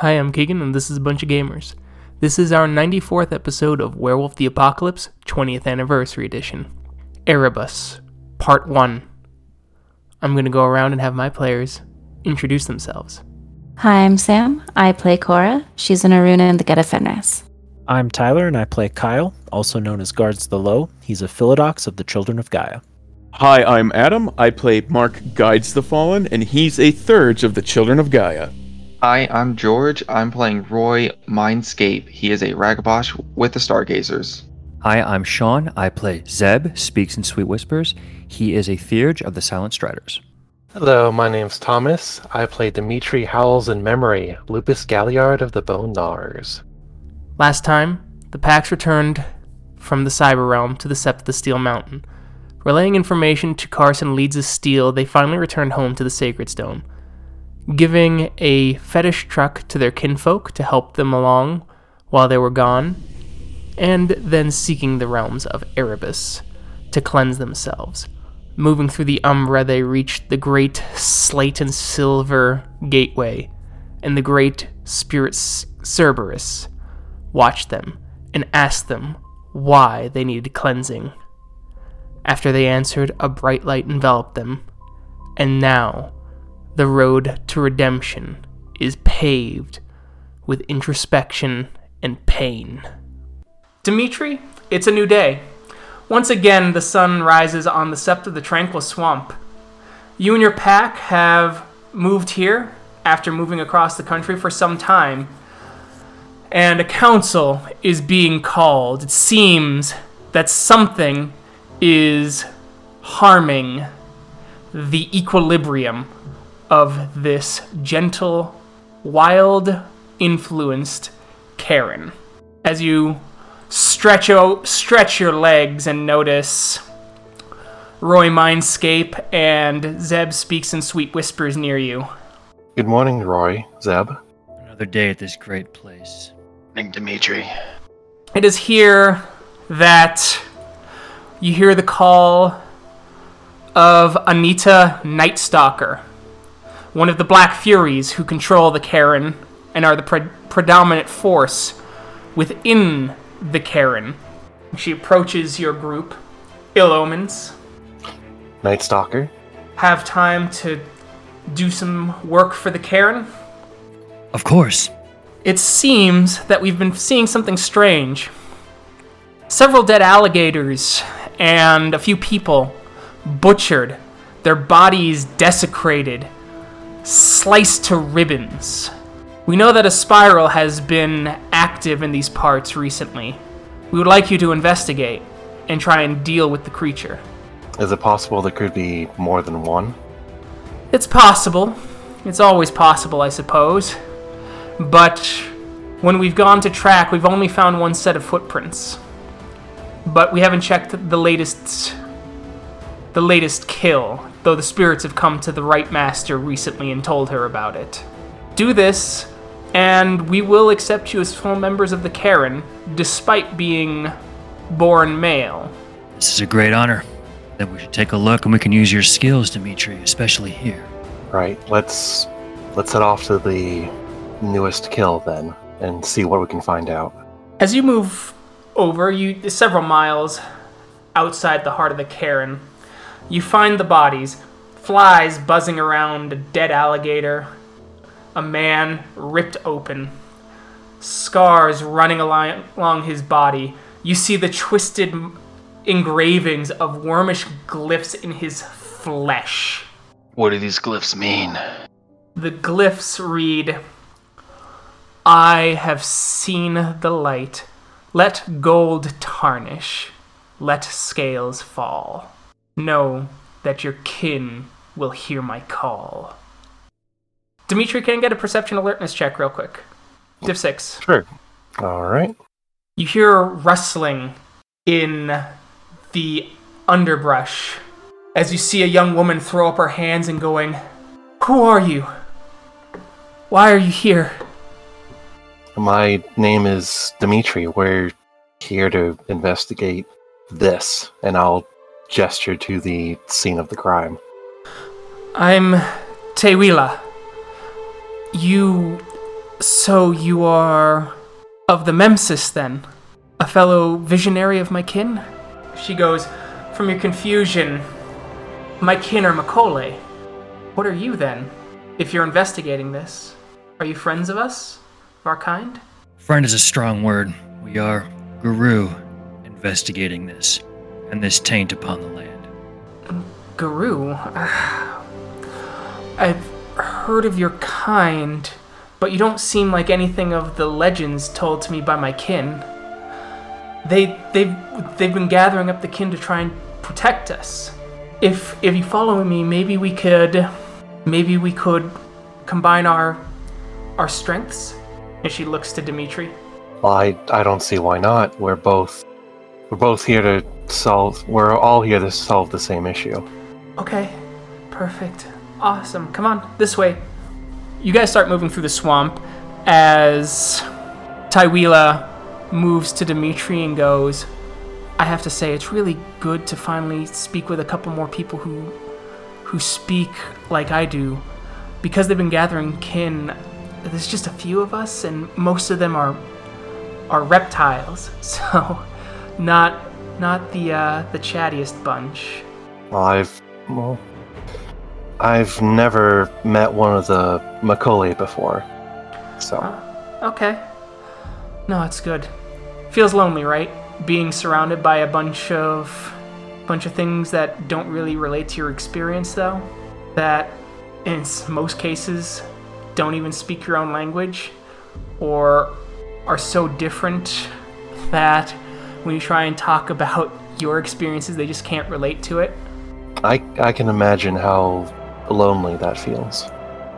Hi, I'm Keegan, and this is a bunch of gamers. This is our 94th episode of Werewolf the Apocalypse 20th Anniversary Edition. Erebus, Part 1. I'm going to go around and have my players introduce themselves. Hi, I'm Sam. I play Cora. She's an Ahroun in the Get of Fenris. I'm Tyler, and I play Kyle, also known as Guards the Low. He's a Philodox of the Children of Gaia. Hi, I'm Adam. I play Mark Guides the Fallen, and he's a third of the Children of Gaia. Hi, I'm George. I'm playing Roy Mindscape. He is a Ragabash with the Stargazers. Hi, I'm Sean. I play Zeb, speaks in sweet whispers. He is a Theurge of the Silent Striders. Hello, my name's Thomas. I play Dimitri Howls in memory, Lupus Galliard of the Bone Gnawers. Last time, the packs returned from the Cyber Realm to the Sept of the Steel Mountain. Relaying information to Carson Leeds' Steel, they finally returned home to the Sacred Stone, giving a fetish truck to their kinfolk to help them along while they were gone, and then seeking the realms of Erebus to cleanse themselves. Moving through the Umbra, they reached the great slate and silver gateway, and the great spirit Cerberus watched them and asked them why they needed cleansing. After they answered, a bright light enveloped them, and now the road to redemption is paved with introspection and pain. Dimitri, it's a new day. Once again, the sun rises on the sept of the tranquil swamp. You and your pack have moved here after moving across the country for some time, and a council is being called. It seems that something is harming the equilibrium of this gentle, wild influenced Caern. As you stretch out, stretch your legs and notice Roy Mindscape and Zeb speaks in sweet whispers near you. Good morning, Roy. Zeb. Another day at this great place. Named Dimitri. It is here that you hear the call of Anita Nightstalker, one of the Black Furies who control the Caern and are the pre- predominant force within the Caern. She approaches your group, Ill Omens, Night Stalker. have time to do some work for the Caern. Of course. It seems that we've been seeing something strange. Several dead alligators and a few people butchered, their bodies desecrated, sliced to ribbons. We know that a spiral has been active in these parts recently. We would like you to investigate and try and deal with the creature. Is it possible there could be more than one? It's possible. It's always possible, I suppose. But when we've gone to track, we've only found one set of footprints. But we haven't checked the latest the latest kill, though the spirits have come to the right master recently and told her about it. Do this, and we will accept you as full members of the Caern, despite being born male. This is a great honor. Then we should take a look and we can use your skills, Dimitri, especially here. Right. Let's let's head off to the newest kill then and see what we can find out. As you move over, you several miles outside the heart of the Caern, you find the bodies, flies buzzing around a dead alligator, a man ripped open, scars running along, his body. You see the twisted engravings of Wyrmish glyphs in his flesh. What do these glyphs mean? The glyphs read I have seen the light. Let gold tarnish. Let scales fall. Know that your kin will hear my call. Dimitri, can I get a perception alertness check real quick? Div 6. Sure. All right. You hear rustling in the underbrush as you see a young woman throw up her hands and going, Who are you? Why are you here? My name is Dimitri. We're here to investigate this, and I'll gesture to the scene of the crime. I'm Tewila. You So you are of the Mnesis then? A fellow visionary of my kin? She goes, From your confusion, my kin are Mokole. What are you then? If you're investigating this, are you friends of us? Of our kind? Friend is a strong word. We are Garou investigating this, and this taint upon the land. Garou? I've heard of your kind, but you don't seem like anything of the legends told to me by my kin. They they've they've been gathering up the kin to try and protect us. If if you follow me, maybe we could maybe we could combine our our strengths. And she looks to Dimitri. Well, I, I don't see why not. We're both we're both here to solve. We're all here to solve the same issue. Okay, perfect. Awesome. Come on, this way. You guys start moving through the swamp as Tywila moves to Dimitri and goes, I have to say, it's really good to finally speak with a couple more people who who speak like I do. Because they've been gathering kin, there's just a few of us, and most of them are are reptiles. So, not not the uh, the chattiest bunch. Well, I've well, I've never met one of the Mokole before, so Okay. No, it's good. Feels lonely, right? Being surrounded by a bunch of bunch of things that don't really relate to your experience though. That in most cases don't even speak your own language or are so different that when you try and talk about your experiences they just can't relate to it. I I can imagine how lonely that feels.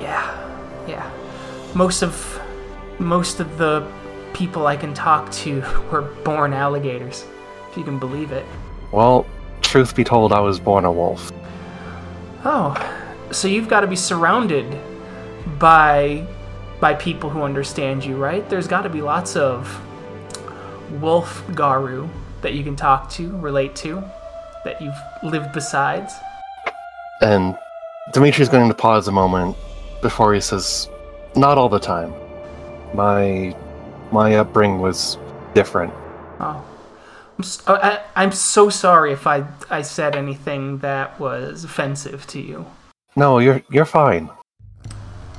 Yeah, yeah. Most of most of the people I can talk to were born alligators, if you can believe it. Well, truth be told, I was born a wolf. Oh, so you've got to be surrounded by by people who understand you, right? There's got to be lots of wolf garou that you can talk to, relate to, that you've lived besides. And Dimitri's going to pause a moment before he says, "Not all the time. My my upbringing was different. Oh. I'm, s- oh, I, I'm so sorry if I, I said anything that was offensive to you. No, you're you're fine.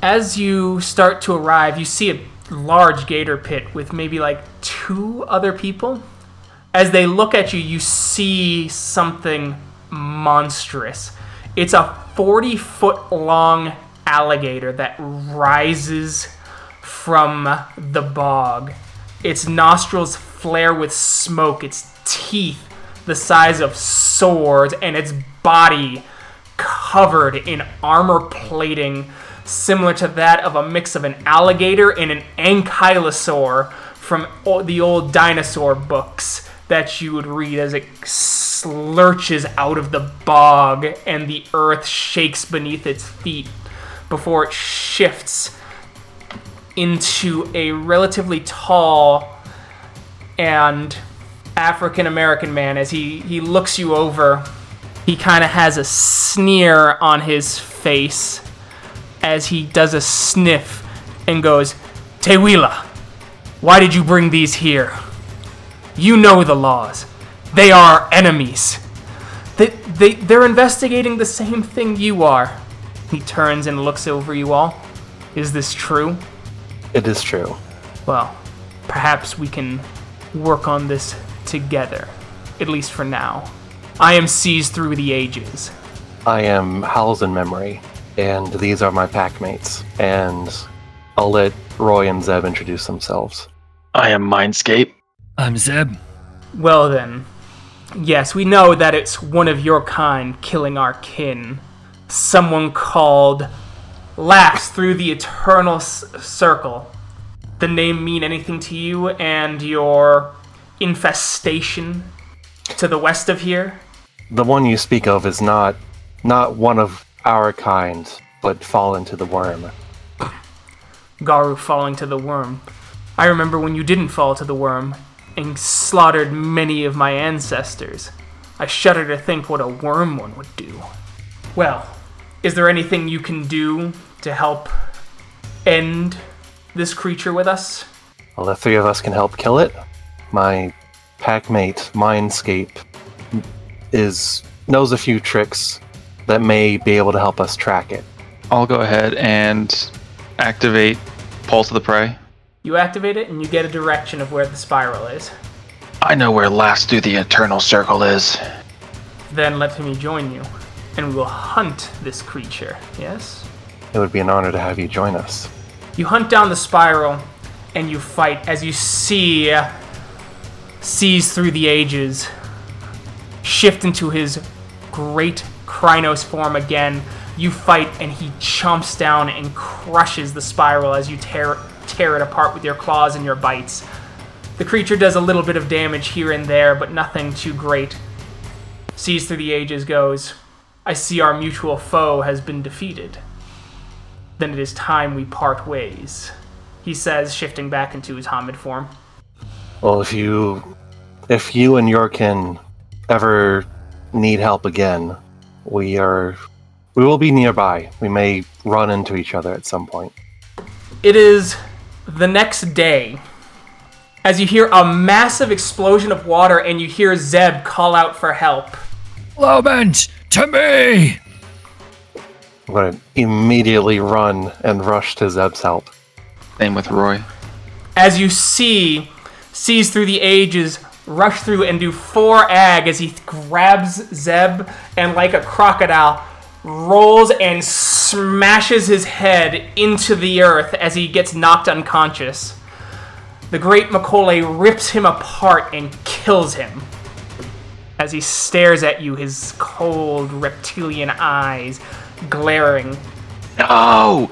As you start to arrive, you see a large gator pit with maybe like two other people. As they look at you, you see something monstrous. It's a 40 foot long alligator that rises from the bog. Its nostrils flare with smoke, its teeth the size of swords, and its body covered in armor plating similar to that of a mix of an alligator and an ankylosaur from the old dinosaur books that you would read as it slurches out of the bog and the earth shakes beneath its feet before it shifts into a relatively tall and African American man as he, he looks you over. He kind of has a sneer on his face as he does a sniff and goes, Tewila, why did you bring these here? You know the laws. They are enemies. They, they, they're investigating the same thing you are. He turns and looks over you all. Is this true? It is true. Well, perhaps we can work on this together, at least for now. I am sees through the ages. I am Howls in memory, and these are my pack mates. And I'll let Roy and Zeb introduce themselves. I am Mindscape. I'm Zeb. Well then, yes, we know that it's one of your kind killing our kin. Someone called Laughs Through the Eternal S- Circle. The name mean anything to you and your infestation to the west of here? The one you speak of is not not one of our kind, but fallen to the Wyrm. Garou falling to the Wyrm. I remember when you didn't fall to the Wyrm and slaughtered many of my ancestors. I shudder to think what a Wyrm one would do. Well, is there anything you can do to help end this creature with us? Well, the three of us can help kill it. My packmate, Mindscape, is knows a few tricks that may be able to help us track it. I'll go ahead and activate Pulse of the Prey. You activate it and you get a direction of where the spiral is. I know where Laughs through the Eternal Circle is. Then let me join you, and we will hunt this creature, yes? It would be an honor to have you join us. You hunt down the spiral, and you fight as you see uh, sees through the ages shift into his great Crinos form again. You fight, and he chomps down and crushes the spiral as you tear tear it apart with your claws and your bites. The creature does a little bit of damage here and there, but nothing too great. Sees through the ages goes, I see our mutual foe has been defeated. Then it is time we part ways, he says, shifting back into his Homid form. Well, if you, if you and your kin ever need help again, we are, we will be nearby. We may run into each other at some point. It is the next day as you hear a massive explosion of water and you hear Zeb call out for help. Lobens, to me! I'm going to immediately run and rush to Zeb's help. Same with Roy. As you see, sees through the ages, rush through and do four ag as he grabs Zeb and, like a crocodile, rolls and smashes his head into the earth as he gets knocked unconscious. The great Mokole rips him apart and kills him. As he stares at you, his cold reptilian eyes glaring. No!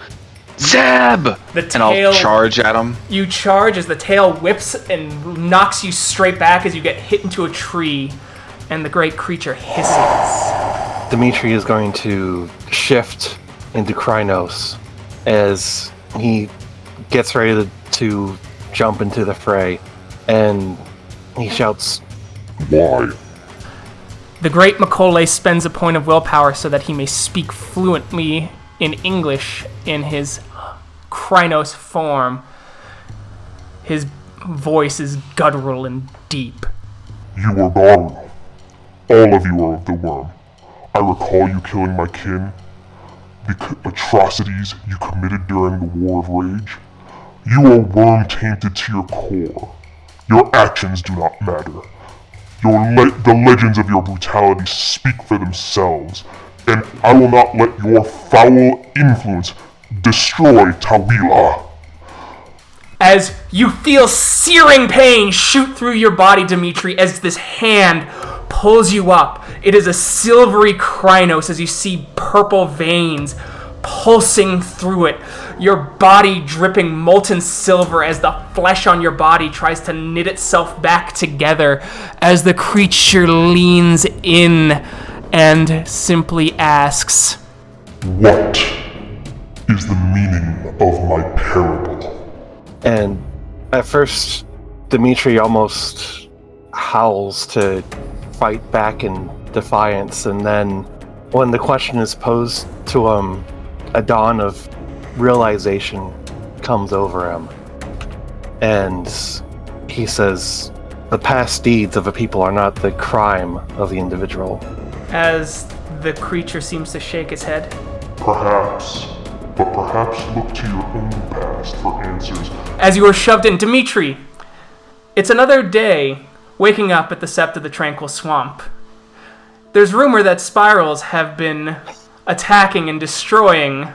Zeb! The tail, And I'll charge at him. You charge as the tail whips and knocks you straight back as you get hit into a tree, and the great creature hisses. Dimitri is going to shift into Crinos as he gets ready to, to jump into the fray, and he shouts, Why? The great Mokole spends a point of willpower so that he may speak fluently in English in his Crinos form. His voice is guttural and deep. You are Garou. All of you are of the Wyrm. I recall you killing my kin. The atrocities you committed during the War of Rage. You are Wyrm tainted to your core. Your actions do not matter. Your le- the legends of your brutality speak for themselves, and I will not let your foul influence destroy Tawila. As you feel searing pain shoot through your body, Dimitri, as this hand pulls you up. It is a silvery Crinos as you see purple veins pulsing through it. Your body dripping molten silver as the flesh on your body tries to knit itself back together as the creature leans in and simply asks, What is the meaning of my parable? and at first, Dimitri almost howls to fight back in defiance, and then when the question is posed to him, a dawn of realization comes over him. And he says, The past deeds of a people are not the crime of the individual. as the creature seems to shake its head. Perhaps, but perhaps look to your own past for answers. as you were shoved in. Dimitri, it's another day waking up at the Sept of the Tranquil Swamp. There's rumor that spirals have been attacking and destroying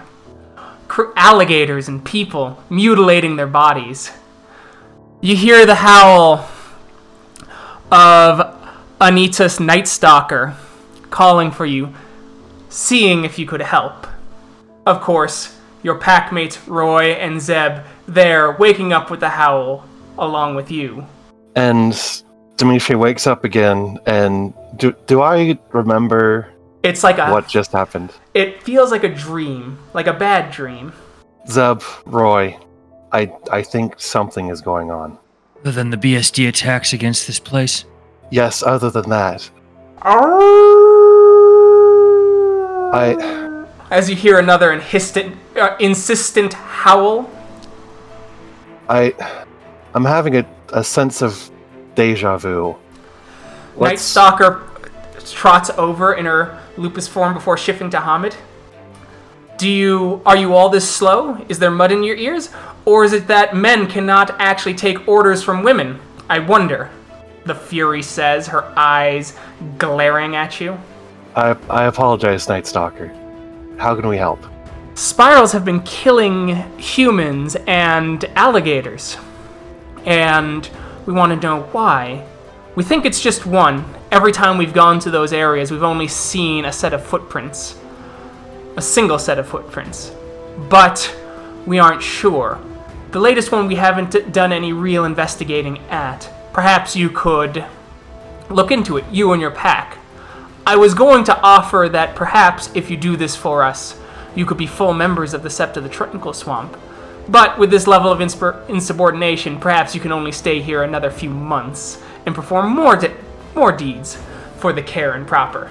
alligators and people, mutilating their bodies. You hear the howl of Anita's Night Stalker calling for you, seeing if you could help. Of course, your packmates Roy and Zeb there waking up with the howl along with you. And Dimitri wakes up again, and do, do I remember It's like a what just happened? it feels like a dream, like a bad dream. Zeb, Roy, I I think something is going on. Other than the BSD attacks against this place, Yes, other than that, I As you hear another insistent, uh, insistent howl, I, I'm having a, a sense of deja vu. Night Let's- Stalker trots over in her lupus form before shifting to Homid. Do you are you all this slow? Is there mud in your ears? Or is it that men cannot actually take orders from women? I wonder. The Fury says, her eyes glaring at you. I, I apologize, Night Stalker. How can we help? Spirals have been killing humans and alligators. And we want to know why. We think it's just one. Every time we've gone to those areas, we've only seen a set of footprints. A single set of footprints. But we aren't sure. The latest one we haven't d- done any real investigating at. Perhaps you could look into it, you and your pack. I was going to offer that perhaps if you do this for us, you could be full members of the Sept of the Tranquil Swamp. But with this level of inspir- insubordination, perhaps you can only stay here another few months and perform more de- more deeds for the care and proper.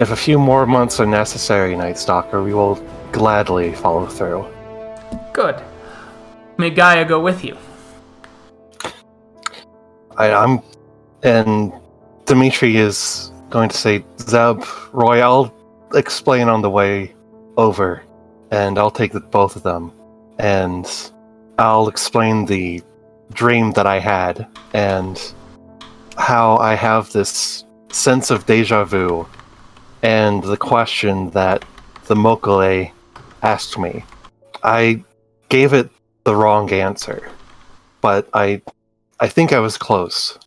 If a few more months are necessary, Night Stalker, we will gladly follow through. Good. May Gaia go with you. I, I'm, and Dimitri is going to say, Zeb, Roy, I'll explain on the way over, and I'll take the, both of them, and I'll explain the dream that I had, and how I have this sense of deja vu, and the question that the Mokole asked me. I gave it the wrong answer, but I I think I was close.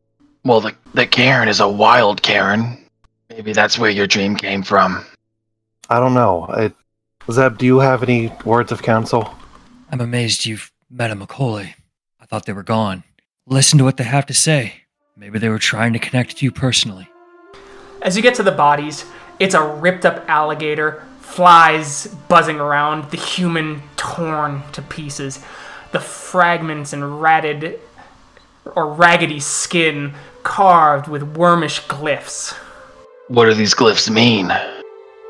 Well, the, the Caern is a wild Caern. Maybe that's where your dream came from. I don't know. I, Zeb, do you have any words of counsel? I'm amazed you've met a Mokole. I thought they were gone. Listen to what they have to say. Maybe they were trying to connect to you personally. As you get to the bodies, it's a ripped up alligator, flies buzzing around, the human torn to pieces, the fragments and ratted or raggedy skin carved with Wyrmish glyphs. What do these glyphs mean?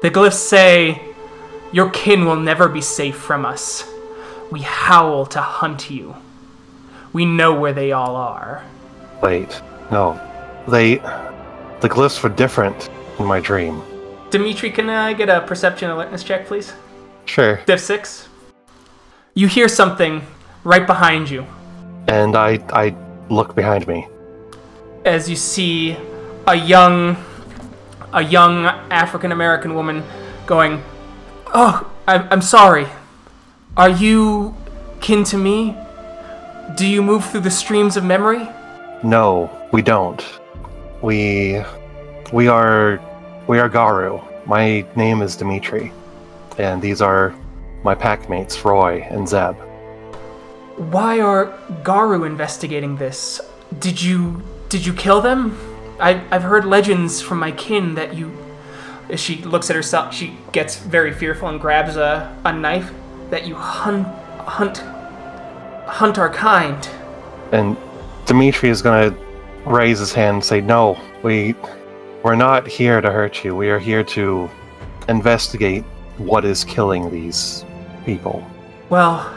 The glyphs say, Your kin will never be safe from us. We howl to hunt you. We know where they all are. Wait, no. They. The glyphs were different in my dream. Dimitri, can I get a perception alertness check, please? Sure. Div 6. You hear something right behind you And I I look behind me. as you see a young a young African American woman going, "Oh, I'm, I'm sorry. Are you kin to me? Do you move through the streams of memory?" No, we don't. We we are we are Garou. My name is Dimitri. And these are my packmates, Roy and Zeb. Why are Garou investigating this? Did you did you kill them? I I've heard legends from my kin that you. She looks at herself, she gets very fearful and grabs a, a knife. That you hunt hunt hunt our kind. And Dimitri is gonna raise his hand and say, No, we we're not here to hurt you. We are here to investigate what is killing these people. Well,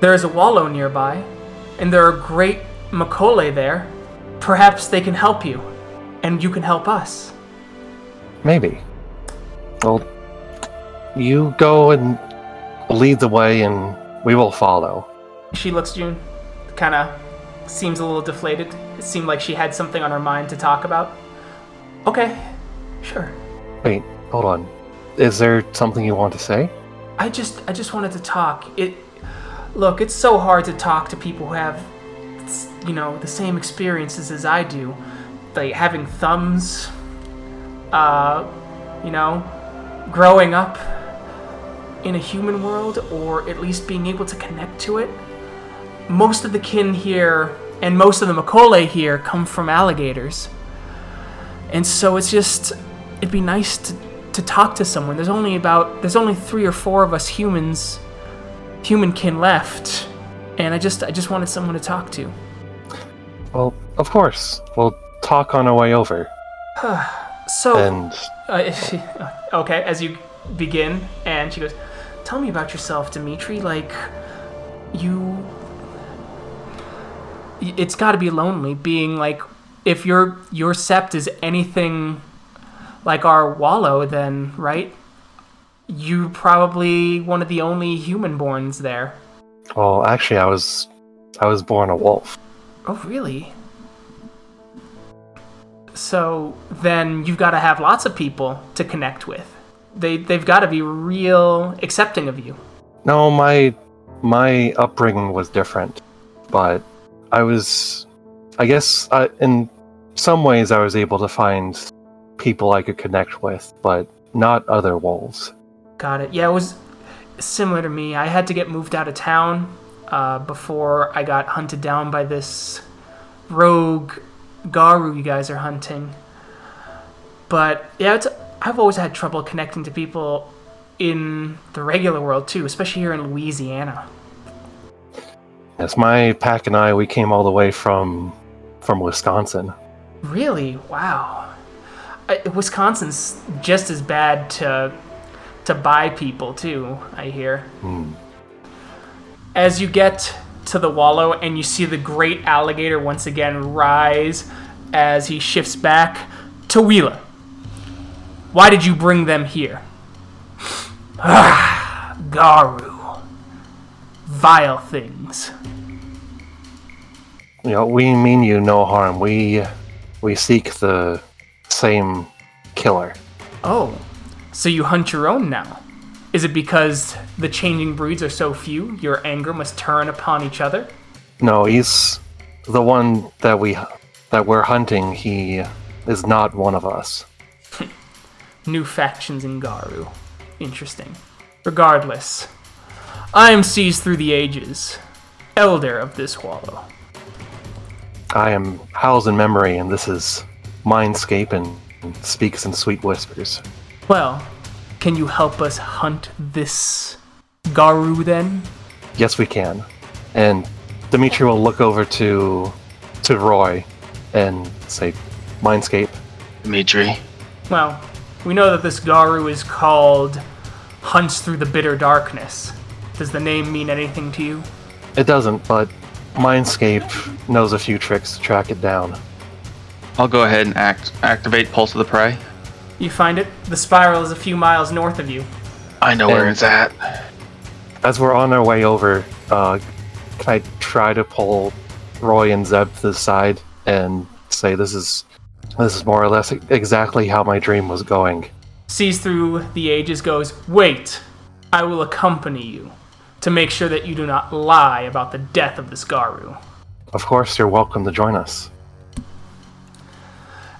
there is a wallow nearby, and there are great Mokole there. Perhaps they can help you, and you can help us. Maybe. Well, you go and lead the way, and we will follow. She looks at you, kind of seems a little deflated. It seemed like she had something on her mind to talk about. Okay, sure. Wait, hold on. Is there something you want to say? I just I just wanted to talk. It look, it's so hard to talk to people who have you know, the same experiences as I do. Like having thumbs uh you know, growing up in a human world or at least being able to connect to it. Most of the kin here and most of the Mokole here come from alligators. And so it's just it'd be nice to to talk to someone. There's only about there's only 3 or 4 of us humans human kin left. And I just I just wanted someone to talk to. Well, of course. We'll talk on our way over. So And Uh, okay, as you begin, and she goes, "Tell me about yourself, Dimitri. Like, you, it's got to be lonely being like if your your sept is anything like our wallow then right you probably one of the only human borns there Well, actually, I was I was born a wolf. oh really so then you've got to have lots of people to connect with they they've got to be real accepting of you No, my my upbringing was different, but I was, I guess, uh, in some ways, I was able to find people I could connect with, but not other wolves. Got it. Yeah, it was similar to me. I had to get moved out of town uh, before I got hunted down by this rogue Garou you guys are hunting. But yeah, it's, I've always had trouble connecting to people in the regular world too, especially here in Louisiana. Yes, my pack and I, we came all the way from from Wisconsin. Really? Wow. I, Wisconsin's just as bad to to buy people too. I hear. Hmm. As you get to the wallow and you see the great alligator once again rise as he shifts back to Wheeler. Why did you bring them here? Ah, Garou. Vile things. You know, we mean you no harm. We we seek the same killer. Oh, so you hunt your own now? Is it because the changing breeds are so few, your anger must turn upon each other? No, he's the one that we that we're hunting. He is not one of us. New factions in Garou. Interesting. Regardless, I am sees through the ages, elder of this wallow. I am Howls in Memory, and this is Mindscape and speaks in sweet whispers. Well, can you help us hunt this Garou then? Yes, we can. And Dimitri will look over to to Roy and say, Mindscape. Dimitri. Well, we know that this Garou is called Hunts Through the Bitter Darkness. Does the name mean anything to you? It doesn't, but Mindscape knows a few tricks to track it down. I'll go ahead and act activate Pulse of the Prey. You find it? The spiral is a few miles north of you. I know where it's at. As we're on our way over, uh, can I try to pull Roy and Zeb to the side and say this is this is more or less exactly how my dream was going? Sees through the ages, goes, Wait, I will accompany you to make sure that you do not lie about the death of this Garou. Of course, you're welcome to join us.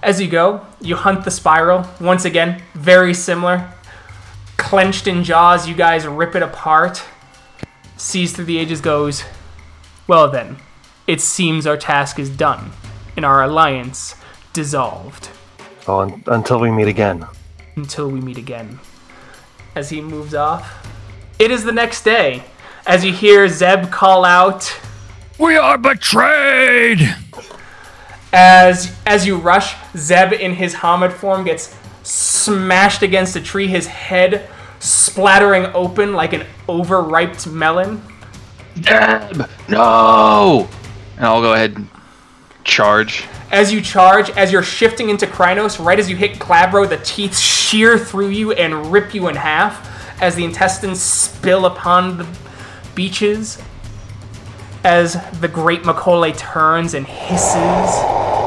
As you go, you hunt the spiral. Once again, very similar. Clenched in jaws, you guys rip it apart. Sees through the ages, goes, Well then, it seems our task is done, and our alliance dissolved. So un- until we meet again. until we meet again. As he moves off. It is the next day. As you hear Zeb call out, We are betrayed! as as you rush, Zeb in his Homid form gets smashed against a tree, his head splattering open like an overripe melon. Deb! No! And I'll go ahead and charge. As you charge, as you're shifting into Crinos, right as you hit Glabro, the teeth shear through you and rip you in half as the intestines spill upon the beaches. As the great Mokole turns and hisses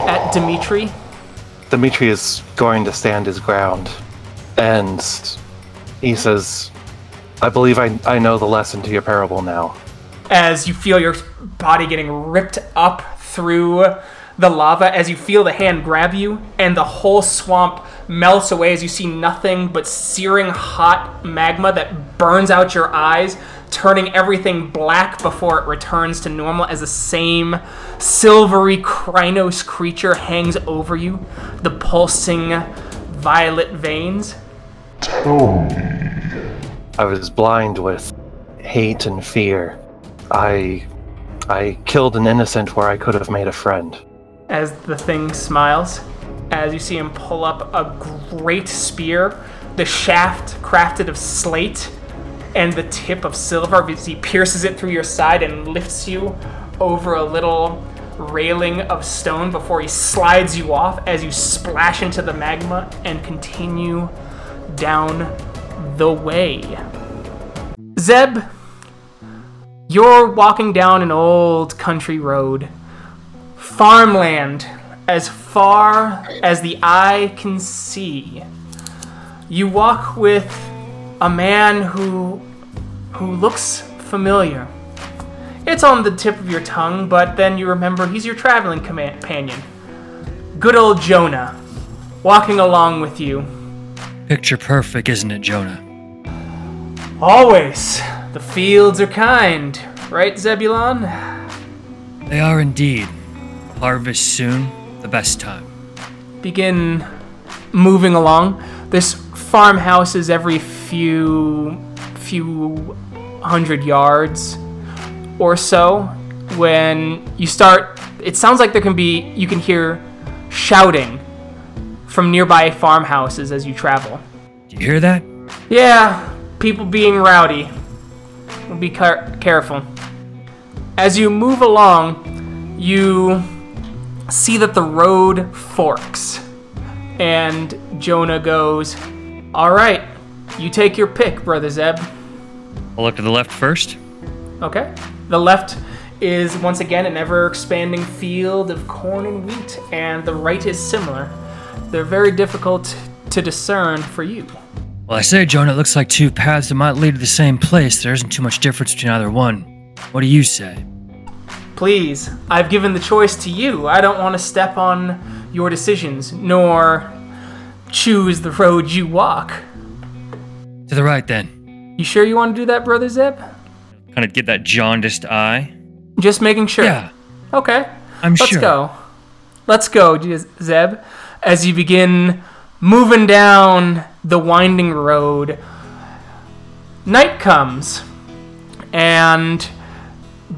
at Dimitri. Dimitri is going to stand his ground. And he says, I believe I, I know the lesson to your parable now. as you feel your body getting ripped up through the lava as you feel the hand grab you and the whole swamp melts away as you see nothing but searing hot magma that burns out your eyes turning everything black before it returns to normal as the same silvery Crinos creature hangs over you the pulsing violet veins me, I was blind with hate and fear. I I killed an innocent where I could have made a friend. As the thing smiles, as you see him pull up a great spear, the shaft crafted of slate and the tip of silver as he pierces it through your side and lifts you over a little railing of stone before he slides you off as you splash into the magma and continue down the way. Zeb, you're walking down an old country road. Farmland as far as the eye can see. You walk with a man who who looks familiar. It's on the tip of your tongue, but then you remember he's your traveling companion. Good old Jonah, walking along with you. Picture perfect, isn't it, Jonah? Always. The fields are kind, right, Zebulon? They are indeed. Harvest soon, the best time. Begin moving along. This farmhouse is every few few hundred yards or so. When you start, it sounds like there can be you can hear shouting from nearby farmhouses as you travel. Do you hear that? Yeah, people being rowdy. Be car- careful. As you move along, you see that the road forks. And Jonah goes, All right, you take your pick, Brother Zeb. I'll look to the left first. Okay. The left is once again an ever expanding field of corn and wheat, and the right is similar. They're very difficult to discern for you. Well, I say, Jonah, it looks like two paths that might lead to the same place. There isn't too much difference between either one. What do you say? Please, I've given the choice to you. I don't want to step on your decisions, nor choose the road you walk. To the right, then. You sure you want to do that, Brother Zeb? Kind of get that jaundiced eye. Just making sure. Yeah, Okay. I'm sure. Let's go. Let's go, Zeb. As you begin moving down the winding road, night comes, and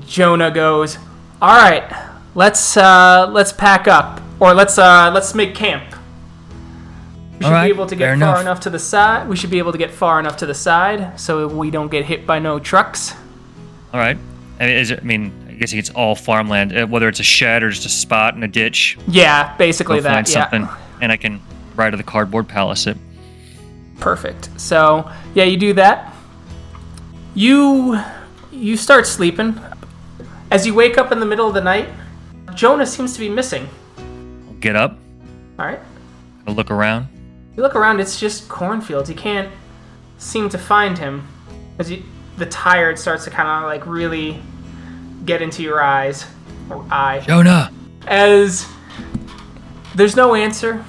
Jonah goes, "All right, let's uh, let's pack up, or let's uh, let's make camp. We should right, be able to get far enough. enough to the side. We should be able to get far enough to the side so we don't get hit by no trucks. All right. I mean, is it, I mean, I guess it's all farmland, uh, whether it's a shed or just a spot in a ditch. Yeah, basically that. find yeah. something, and I can ride to the cardboard palace it. Perfect. So yeah, you do that. You you start sleeping. As you wake up in the middle of the night, Jonah seems to be missing. I'll get up, All right. I'll look around. You look around. It's just cornfields. You can't seem to find him. As you, the tired starts to kind of like really get into your eyes or eye. Jonah! As there's no answer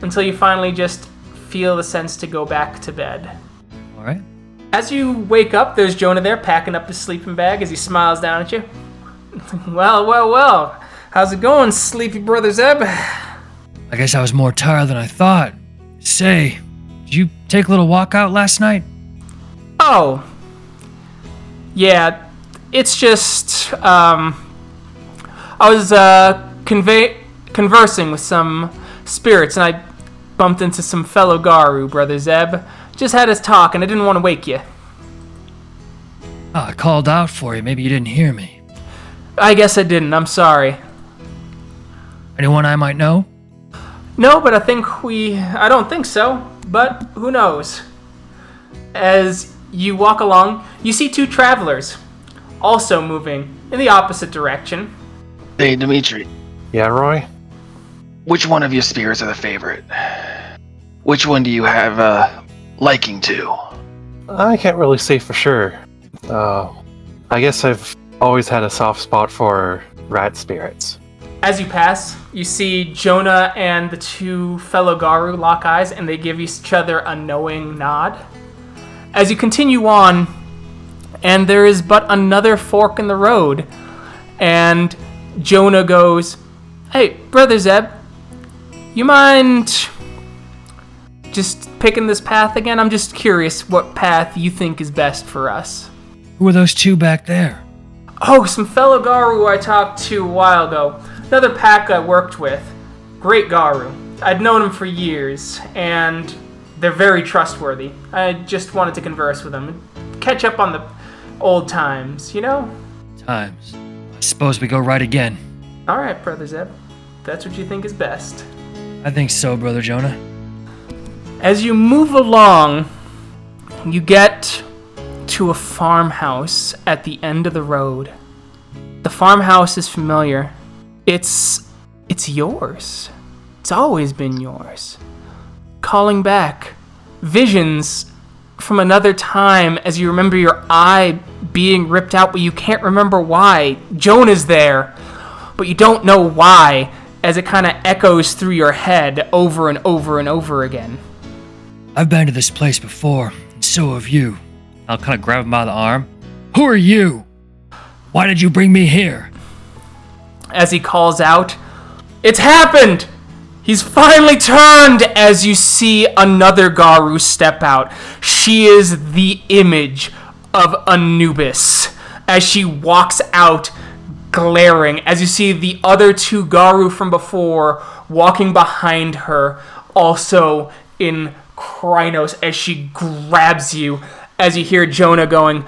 until you finally just feel the sense to go back to bed. All right. As you wake up, there's Jonah there packing up his sleeping bag as he smiles down at you. well, well, well. How's it going, sleepy brother Zeb? I guess I was more tired than I thought. Say, did you take a little walk out last night? Oh. Yeah, it's just, um. I was, uh, convey- conversing with some spirits and I bumped into some fellow Garou, brother Zeb. Just had us talk and I didn't want to wake you. Oh, I called out for you. Maybe you didn't hear me. I guess I didn't. I'm sorry. Anyone I might know? No, but I think we. I don't think so, but who knows? As you walk along, you see two travelers, also moving in the opposite direction. Hey, Dimitri, Yeah, Roy? which one of your spirits are the favorite? Which one do you have uh, liking to? I can't really say for sure. Uh, I guess I've always had a soft spot for rat spirits. As you pass, you see Jonah and the two fellow Garou lock eyes and they give each other a knowing nod. As you continue on, and there is but another fork in the road, and Jonah goes, Hey, Brother Zeb, you mind just picking this path again? I'm just curious what path you think is best for us. Who are those two back there? Oh, some fellow Garou I talked to a while ago. Another pack I worked with. Great Garou. I'd known him for years, and they're very trustworthy. I just wanted to converse with them, catch up on the old times, you know? Times. I suppose we go right again. All right, Brother Zeb. That's what you think is best. I think so, Brother Jonah. As you move along, you get to a farmhouse at the end of the road. The farmhouse is familiar. It's it's yours. It's always been yours. Calling back visions from another time as you remember your eye being ripped out, but you can't remember why. Joan is there, but you don't know why, as it kind of echoes through your head over and over and over again. I've been to this place before, and so have you. I'll kind of grab him by the arm. Who are you? Why did you bring me here? As he calls out, It's happened! He's finally turned as you see another Garou step out. She is the image of Anubis as she walks out glaring as you see the other two Garou from before walking behind her also in Crinos as she grabs you as you hear Jonah going,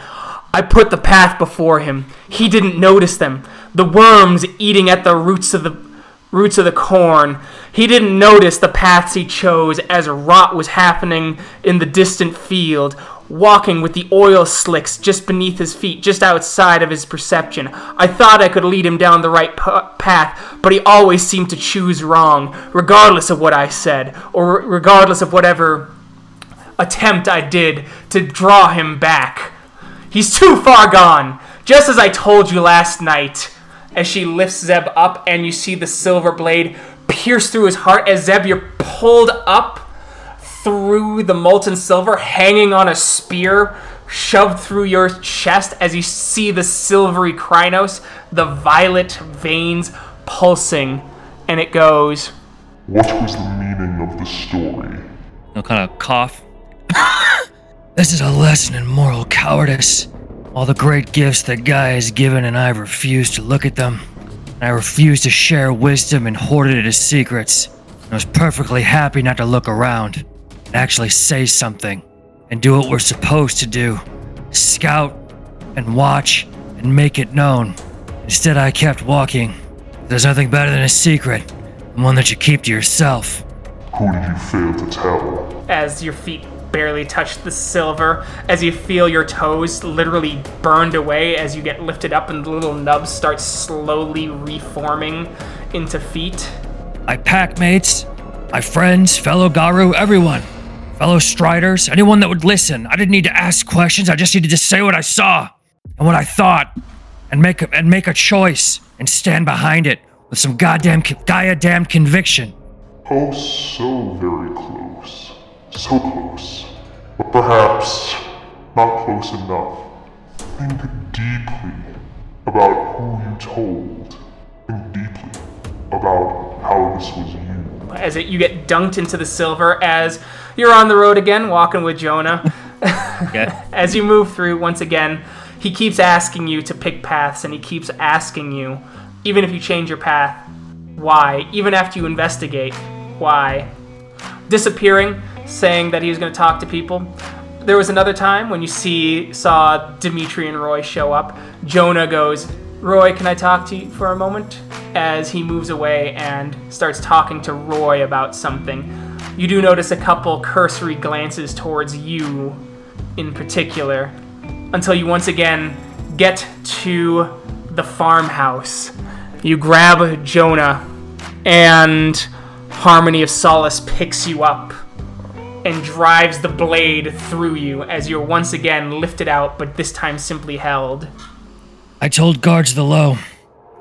I put the path before him. He didn't notice them. The worms eating at the roots of the roots of the corn. He didn't notice the paths he chose as rot was happening in the distant field, walking with the oil slicks just beneath his feet, just outside of his perception. I thought I could lead him down the right path, but he always seemed to choose wrong, regardless of what I said, or regardless of whatever attempt I did to draw him back. He's too far gone, just as I told you last night. As she lifts Zeb up, and you see the silver blade pierce through his heart as Zeb, you're pulled up through the molten silver, hanging on a spear, shoved through your chest as you see the silvery Crinos, the violet veins pulsing, and it goes. What was the meaning of the story? He'll kind of cough. This is a lesson in moral cowardice. All the great gifts that Gaia has given, and I refuse to look at them. I refuse to share wisdom and hoard it as secrets. I was perfectly happy not to look around and actually say something and do what we're supposed to do scout and watch and make it known. Instead, I kept walking. There's nothing better than a secret, and one that you keep to yourself. Who did you fail to tell? as your feet barely touch the silver, as you feel your toes literally burned away as you get lifted up and the little nubs start slowly reforming into feet. My pack mates, my friends, fellow Garou, everyone, fellow Striders, anyone that would listen. I didn't need to ask questions. I just needed to say what I saw and what I thought, and make a, and make a choice and stand behind it with some goddamn goddamn conviction. Oh, so very close. So close. But perhaps not close enough. Think deeply about who you told. Think deeply about how this was you. As it, you get dunked into the silver, as you're on the road again, walking with Jonah. Okay. as you move through once again, he keeps asking you to pick paths, and he keeps asking you, even if you change your path, why? Even after you investigate, why? Disappearing, saying that he was going to talk to people. There was another time when you see saw Dimitri and Roy show up. Jonah goes, "Roy, can I talk to you for a moment?" As he moves away and starts talking to Roy about something. You do notice a couple cursory glances towards you in particular until you once again get to the farmhouse. You grab Jonah, and Harmony of Solace picks you up and drives the blade through you as you're once again lifted out, but this time simply held. I told guards the low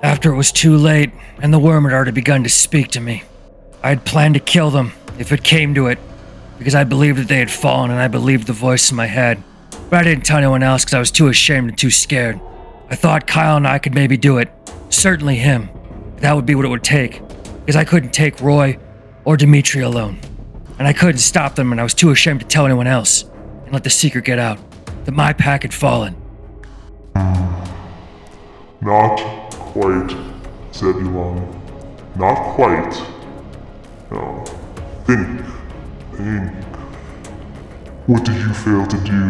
after it was too late and the Wyrm had already begun to speak to me. I had planned to kill them if it came to it because I believed that they had fallen and I believed the voice in my head. But I didn't tell anyone else because I was too ashamed and too scared. I thought Kyle and I could maybe do it. Certainly him. That would be what it would take because I couldn't take Roy or Dimitri alone. And I couldn't stop them and I was too ashamed to tell anyone else and let the secret get out that my pack had fallen. Not quite, Zebulon. Not quite. No. Think. Think. What did you fail to do?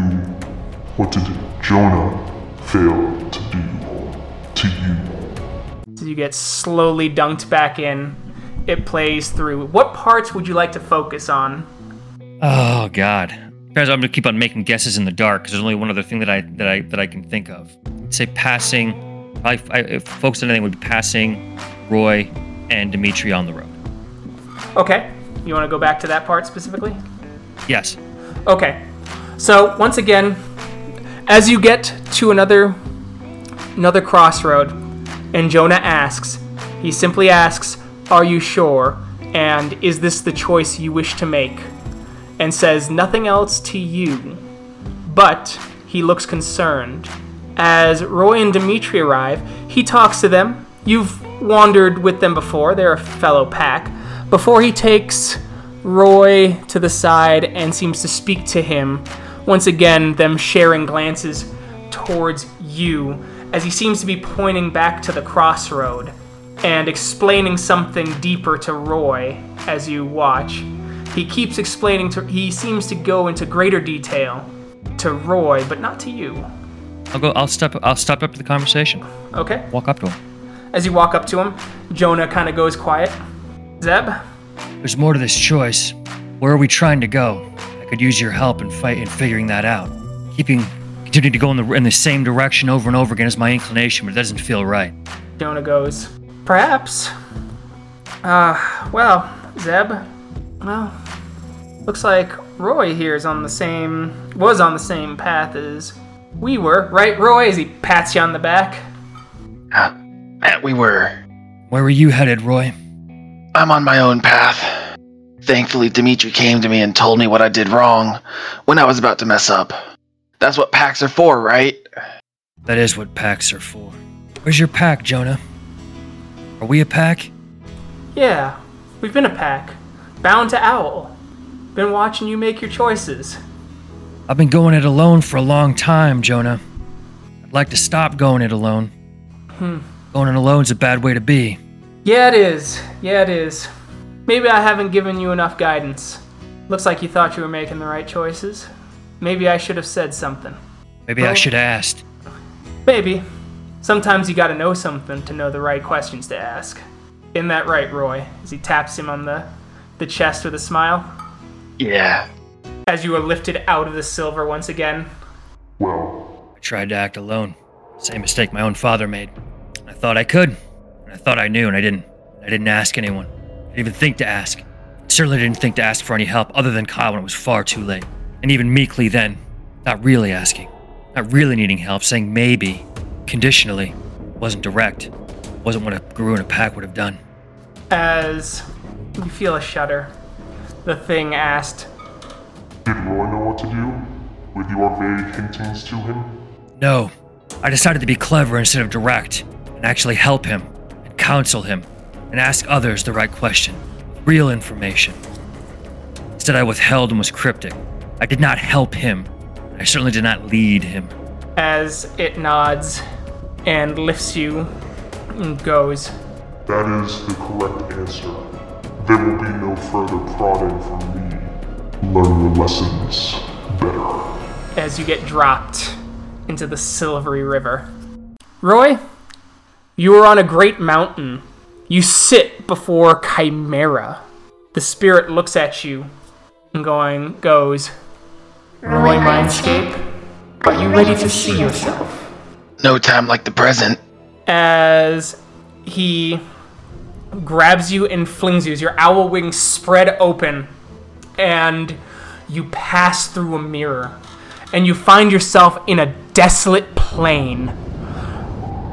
What did Jonah fail to do to you? So you get slowly dunked back in. It plays through. What parts would you like to focus on? Oh God. Guys, I'm gonna keep on making guesses in the dark because there's only one other thing that I that I that I can think of. say passing. I, I if focus on anything would be passing Roy and Dimitri on the road. Okay. You want to go back to that part specifically? Yes. Okay. So once again, as you get to another another crossroad, and Jonah asks, he simply asks, "Are you sure?" and "Is this the choice you wish to make?" and says nothing else to you. But he looks concerned. As Roy and Dimitri arrive, he talks to them. You've wandered with them before, they're a fellow pack. Before he takes Roy to the side and seems to speak to him, once again, them sharing glances towards you as he seems to be pointing back to the crossroad and explaining something deeper to Roy as you watch. He keeps explaining to he seems to go into greater detail to Roy, but not to you. I'll go. I'll step. I'll step up to the conversation. Okay. Walk up to him. As you walk up to him, Jonah kind of goes quiet. Zeb, There's more to this choice. Where are we trying to go? I could use your help in fight in figuring that out. Keeping continuing to go in the in the same direction over and over again is my inclination, but it doesn't feel right. Jonah goes, perhaps. Uh, well, Zeb, well, looks like Roy here is on the same, was on the same path as we were, right, Roy? As he pats you on the back. Ah, Matt, we were. Where were you headed, Roy? I'm on my own path. Thankfully, Dimitri came to me and told me what I did wrong when I was about to mess up. That's what packs are for, right? That is what packs are for. Where's your pack, Jonah? Are we a pack? Yeah, we've been a pack. Bound to Owl. Been watching you make your choices. I've been going it alone for a long time, Jonah. I'd like to stop going it alone. Hmm. Going it alone's a bad way to be. Yeah, it is. Yeah, it is. Maybe I haven't given you enough guidance. Looks like you thought you were making the right choices. Maybe I should have said something. Maybe I should have asked. Maybe. Sometimes you gotta know something to know the right questions to ask. In that right, Roy? As he taps him on the, the chest with a smile. Yeah. As you are lifted out of the silver once again. Well, I tried to act alone. Same mistake my own father made. I thought I could. And I thought I knew, and I didn't. I didn't ask anyone. I didn't even think to ask. Certainly didn't think to ask for any help other than Kyle when it was far too late. And even meekly then, not really asking. Not really needing help, saying maybe, conditionally, wasn't direct. Wasn't what a Garou in a pack would have done. As you feel a shudder, the thing asked, did Roy know what to do? With your vague hintings to him? No, I decided to be clever instead of direct, and actually help him, and counsel him, and ask others the right question. Real information. Instead, I withheld and was cryptic. I did not help him. I certainly did not lead him. as it nods and lifts you and goes, That is the correct answer. There will be no further prodding from me. Learn the lessons better. as you get dropped into the silvery river. Roy, you are on a great mountain. You sit before Chimera. The spirit looks at you and going goes, Roy Mindscape, are you ready to see yourself? No time like the present. As he grabs you and flings you as your owl wings spread open and you pass through a mirror and you find yourself in a desolate plain.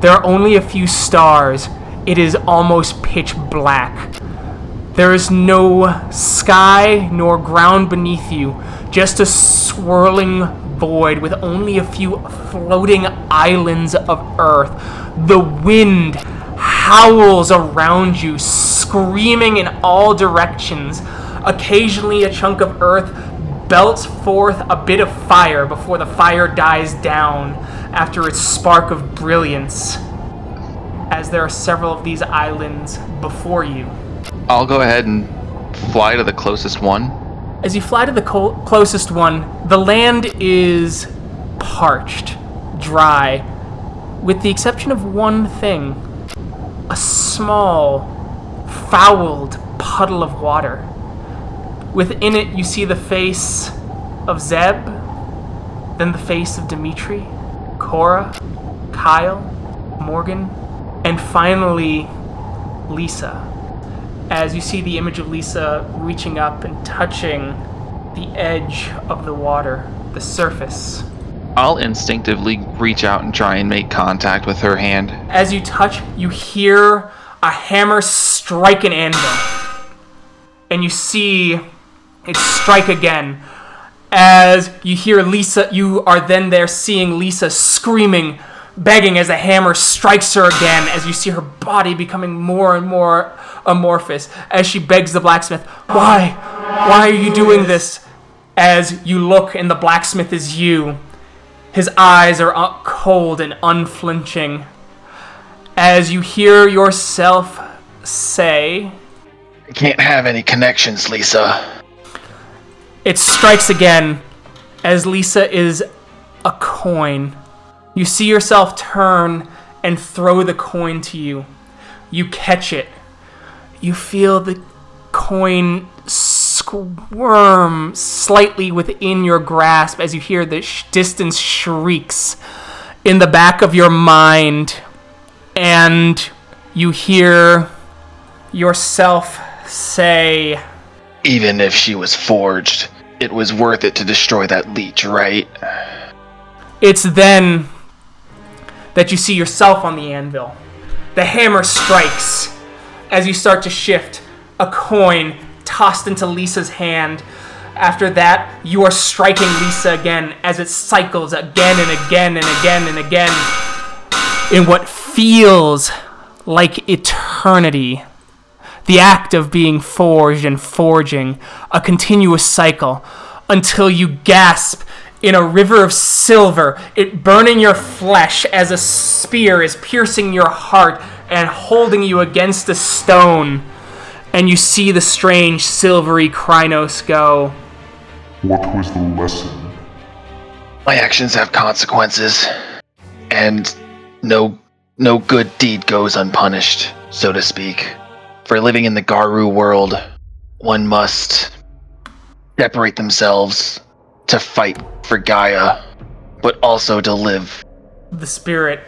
There are only a few stars. It is almost pitch black. There is no sky nor ground beneath you, just a swirling void with only a few floating islands of earth. The wind howls around you, screaming in all directions. Occasionally, a chunk of earth belts forth a bit of fire before the fire dies down after its spark of brilliance. As there are several of these islands before you. I'll go ahead and fly to the closest one. As you fly to the col- closest one, the land is parched, dry, with the exception of one thing a small, fouled puddle of water. Within it, you see the face of Zeb, then the face of Dimitri, Cora, Kyle, Morgan, and finally Lisa. As you see the image of Lisa reaching up and touching the edge of the water, the surface. I'll instinctively reach out and try and make contact with her hand. As you touch, you hear a hammer strike an anvil. And you see it strike again. As you hear Lisa, you are then there seeing Lisa screaming, begging as the hammer strikes her again, as you see her body becoming more and more amorphous, as she begs the blacksmith, Why? Why are you doing this? As you look and the blacksmith is you. His eyes are cold and unflinching. As you hear yourself say, I can't have any connections, Lisa. It strikes again as Lisa is a coin. You see yourself turn and throw the coin to you. You catch it. You feel the coin squirm slightly within your grasp as you hear the sh- distance shrieks in the back of your mind. And you hear yourself say, Even if she was forged, it was worth it to destroy that leech, right? It's then that you see yourself on the anvil. The hammer strikes as you start to shift, a coin tossed into Lisa's hand. After that, you are striking Lisa again as it cycles again and again and again and again in what feels like eternity. The act of being forged and forging, a continuous cycle, until you gasp in a river of silver, it burning your flesh as a spear is piercing your heart and holding you against a stone. And you see the strange silvery Crinos go. What was the lesson? My actions have consequences, and no no good deed goes unpunished, so to speak. For living in the Garou world, one must separate themselves to fight for Gaia, but also to live. The spirit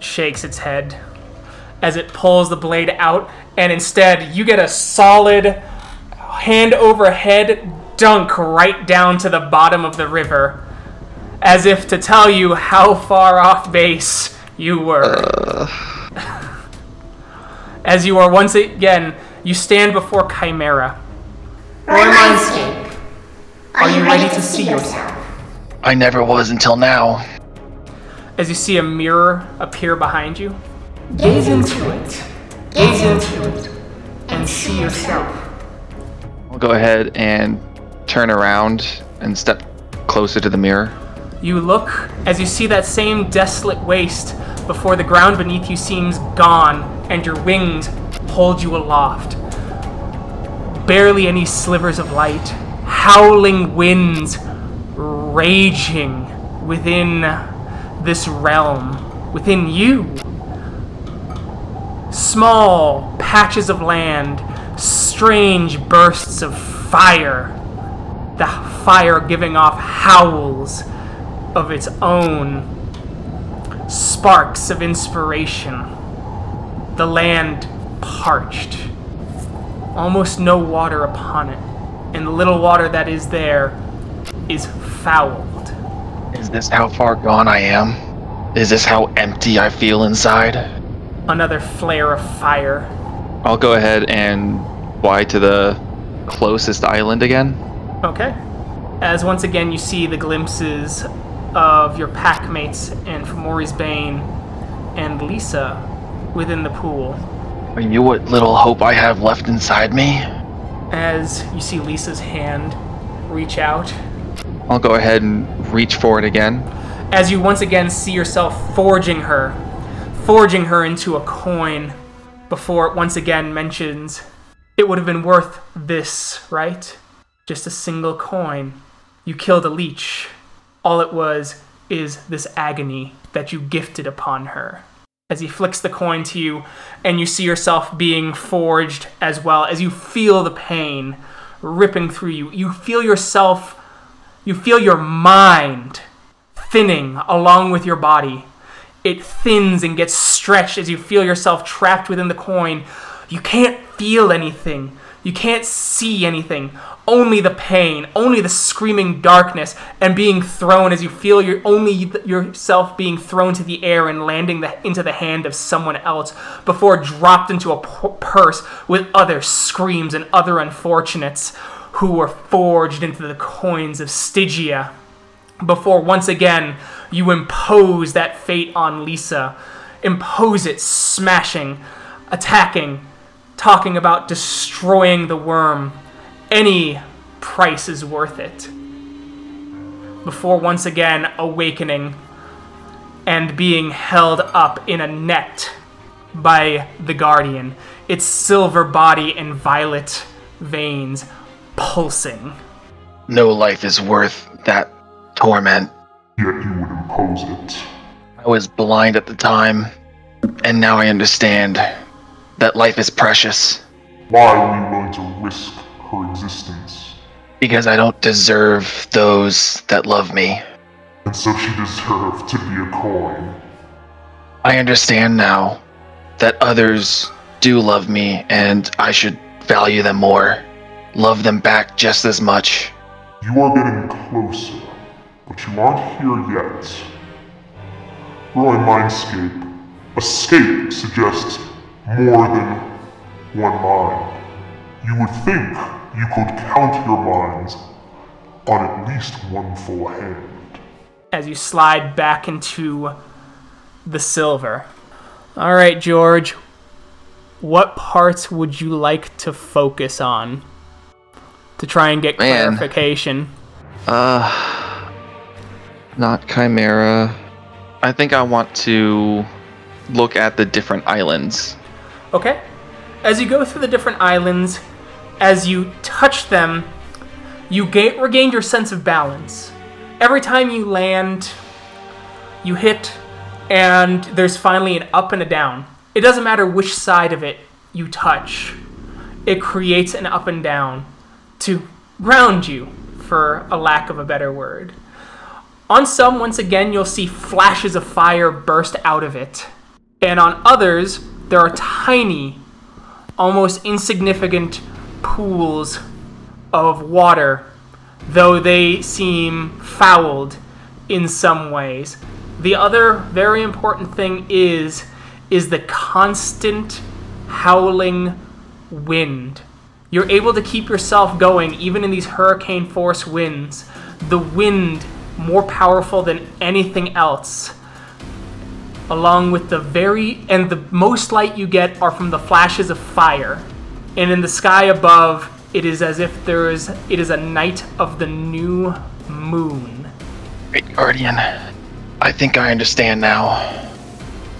shakes its head as it pulls the blade out, and instead you get a solid hand over head dunk right down to the bottom of the river, as if to tell you how far off base you were. as you are once again, you stand before Chimera. Roy Mindscape, are you ready to see yourself? I never was until now. As you see a mirror appear behind you, gaze into it. Gaze into it and see yourself. I'll go ahead and turn around and step closer to the mirror. You look as you see that same desolate waste before the ground beneath you seems gone and your wings hold you aloft. Barely any slivers of light, howling winds raging within this realm, within you. Small patches of land, strange bursts of fire, the fire giving off howls of its own, sparks of inspiration. The land parched, almost no water upon it, and the little water that is there is fouled. Is this how far gone I am? Is this how empty I feel inside? Another flare of fire. I'll go ahead and fly to the closest island again. Okay. As once again you see the glimpses of your pack mates and Fomori's Bane and Lisa within the pool. Are you what little hope I have left inside me? As you see Lisa's hand reach out. I'll go ahead and reach for it again. As you once again see yourself forging her, forging her into a coin, before it once again mentions it would have been worth this, right? Just a single coin. You killed a leech. All it was is this agony that you gifted upon her. As he flicks the coin to you, and you see yourself being forged as well as you feel the pain ripping through you. You feel yourself, you feel your mind thinning along with your body. It thins and gets stretched as you feel yourself trapped within the coin. You can't feel anything. You can't see anything. Only the pain, only the screaming darkness, and being thrown as you feel your only yourself being thrown to the air and landing the, into the hand of someone else before dropped into a purse with other screams and other unfortunates who were forged into the coins of Stygia. Before once again you impose that fate on Lisa, impose it, smashing, attacking, talking about destroying the Wyrm. Any price is worth it. Before once again awakening and being held up in a net by the Guardian, its silver body and violet veins pulsing. No life is worth that torment. Yet you would impose it. I was blind at the time, and now I understand that life is precious Why are you willing to risk her existence? because I don't deserve those that love me. And so she deserved to be a coin. I understand now that others do love me and I should value them more. Love them back just as much. You are getting closer, but you aren't here yet. Growing mindscape, escape suggests more than one mind. You would think you could count your minds on at least one full hand. as you slide back into the silver. All right, George. What parts would you like to focus on to try and get Man. clarification? Uh, not Chimera. I think I want to look at the different islands. Okay. As you go through the different islands, as you touch them, you ga- regain your sense of balance. Every time you land, you hit, and there's finally an up and a down. It doesn't matter which side of it you touch, it creates an up and down to ground you, for a lack of a better word. On some, once again, you'll see flashes of fire burst out of it. And on others, there are tiny, almost insignificant pools of water, though they seem fouled in some ways. The other very important thing is is the constant howling wind. You're able to keep yourself going even in these hurricane force winds. The wind more powerful than anything else along with the very and the most light you get are from the flashes of fire. And in the sky above it is as if there is it is a night of the new moon. Great Guardian, I think I understand now.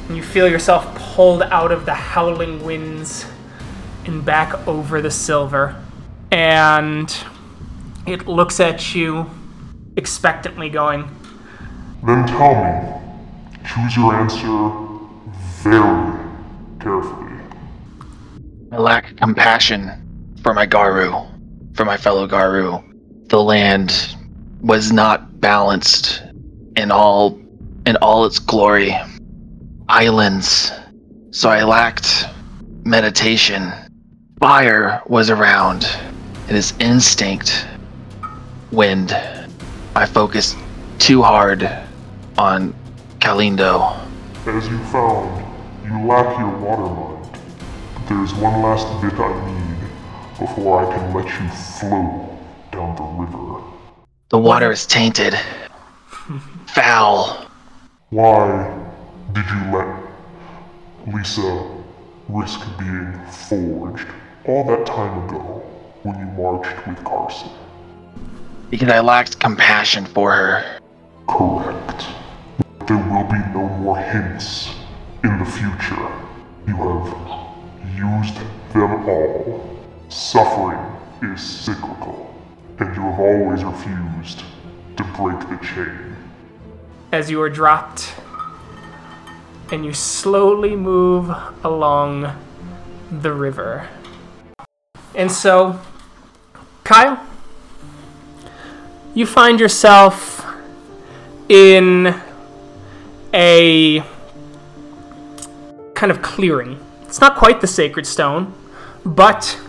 and you feel yourself pulled out of the howling winds and back over the silver. And it looks at you expectantly going Then tell me, choose your answer very carefully. I lack compassion for my Garou, for my fellow Garou. The land was not balanced in all in all its glory. Islands. So I lacked meditation. Fire was around. It is instinct. Wind. I focused too hard on Kalindo. As you found, you lack your water mind. But there's one last bit I need before I can let you flow down the river. The water is tainted. Foul. Why did you let Lisa risk being forged all that time ago when you marched with Carson? Because I lacked compassion for her. Correct. There will be no more hints in the future. You have used them all. Suffering is cyclical, and you have always refused to break the chain. as you are dropped and you slowly move along the river. And so, Kyle, you find yourself in a kind of clearing. It's not quite the sacred stone, but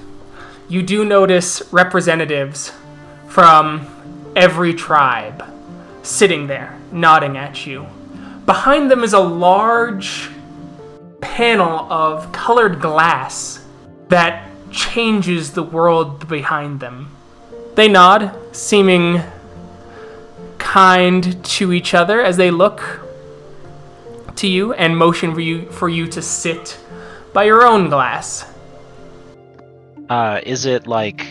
you do notice representatives from every tribe sitting there, nodding at you. Behind them is a large panel of colored glass that changes the world behind them. They nod, seeming kind to each other as they look to you and motion for you for you to sit by your own glass. Uh, is it like,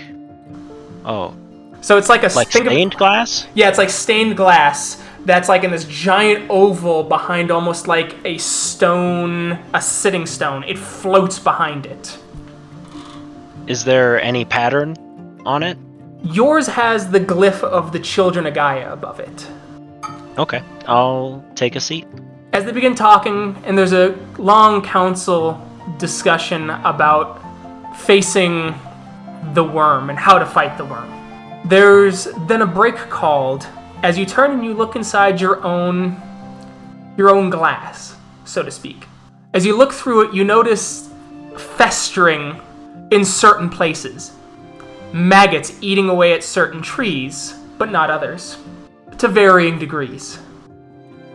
oh, So it's like a like think of- stained glass? Yeah, it's like stained glass that's like in this giant oval behind almost like a stone, a sitting stone. It floats behind it. Is there any pattern on it? Yours has the glyph of the children of Gaia above it. Okay, I'll take a seat. As they begin talking, and there's a long council discussion about facing the Wyrm and how to fight the Wyrm. There's then a break called as you turn and you look inside your own your own glass, so to speak. As you look through it, you notice festering in certain places. Maggots eating away at certain trees, but not others, to varying degrees.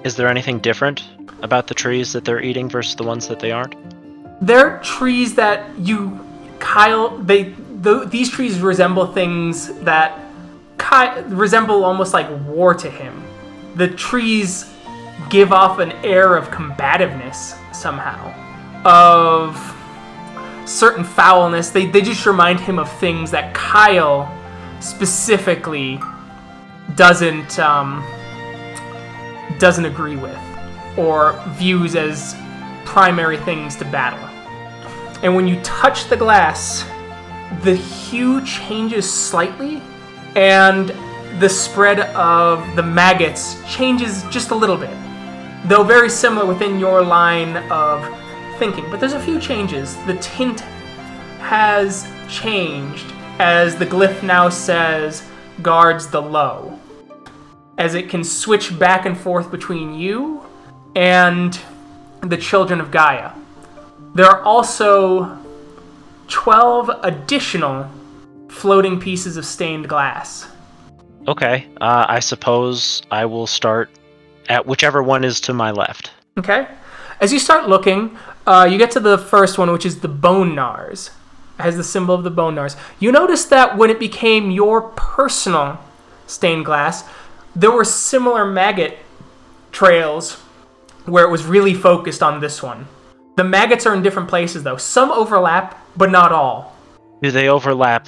Is there anything different about the trees that they're eating versus the ones that they aren't? They're trees that you, Kyle. They th- these trees resemble things that Ky- resemble almost like war to him. The trees give off an air of combativeness somehow, of certain foulness. They they just remind him of things that Kyle specifically doesn't um, doesn't agree with or views as primary things to battle. And when you touch the glass, the hue changes slightly, and the spread of the maggots changes just a little bit. Though very similar within your line of thinking, but there's a few changes. The tint has changed as the glyph now says guards the low, as it can switch back and forth between you and the children of Gaia. There are also 12 additional floating pieces of stained glass. Okay, uh, I suppose I will start at whichever one is to my left. Okay? As you start looking, uh, you get to the first one, which is the Bone Gnawers. It has the symbol of the Bone Gnawers. You notice that when it became your personal stained glass, there were similar maggot trails where it was really focused on this one. The maggots are in different places, though. Some overlap, but not all. Do they overlap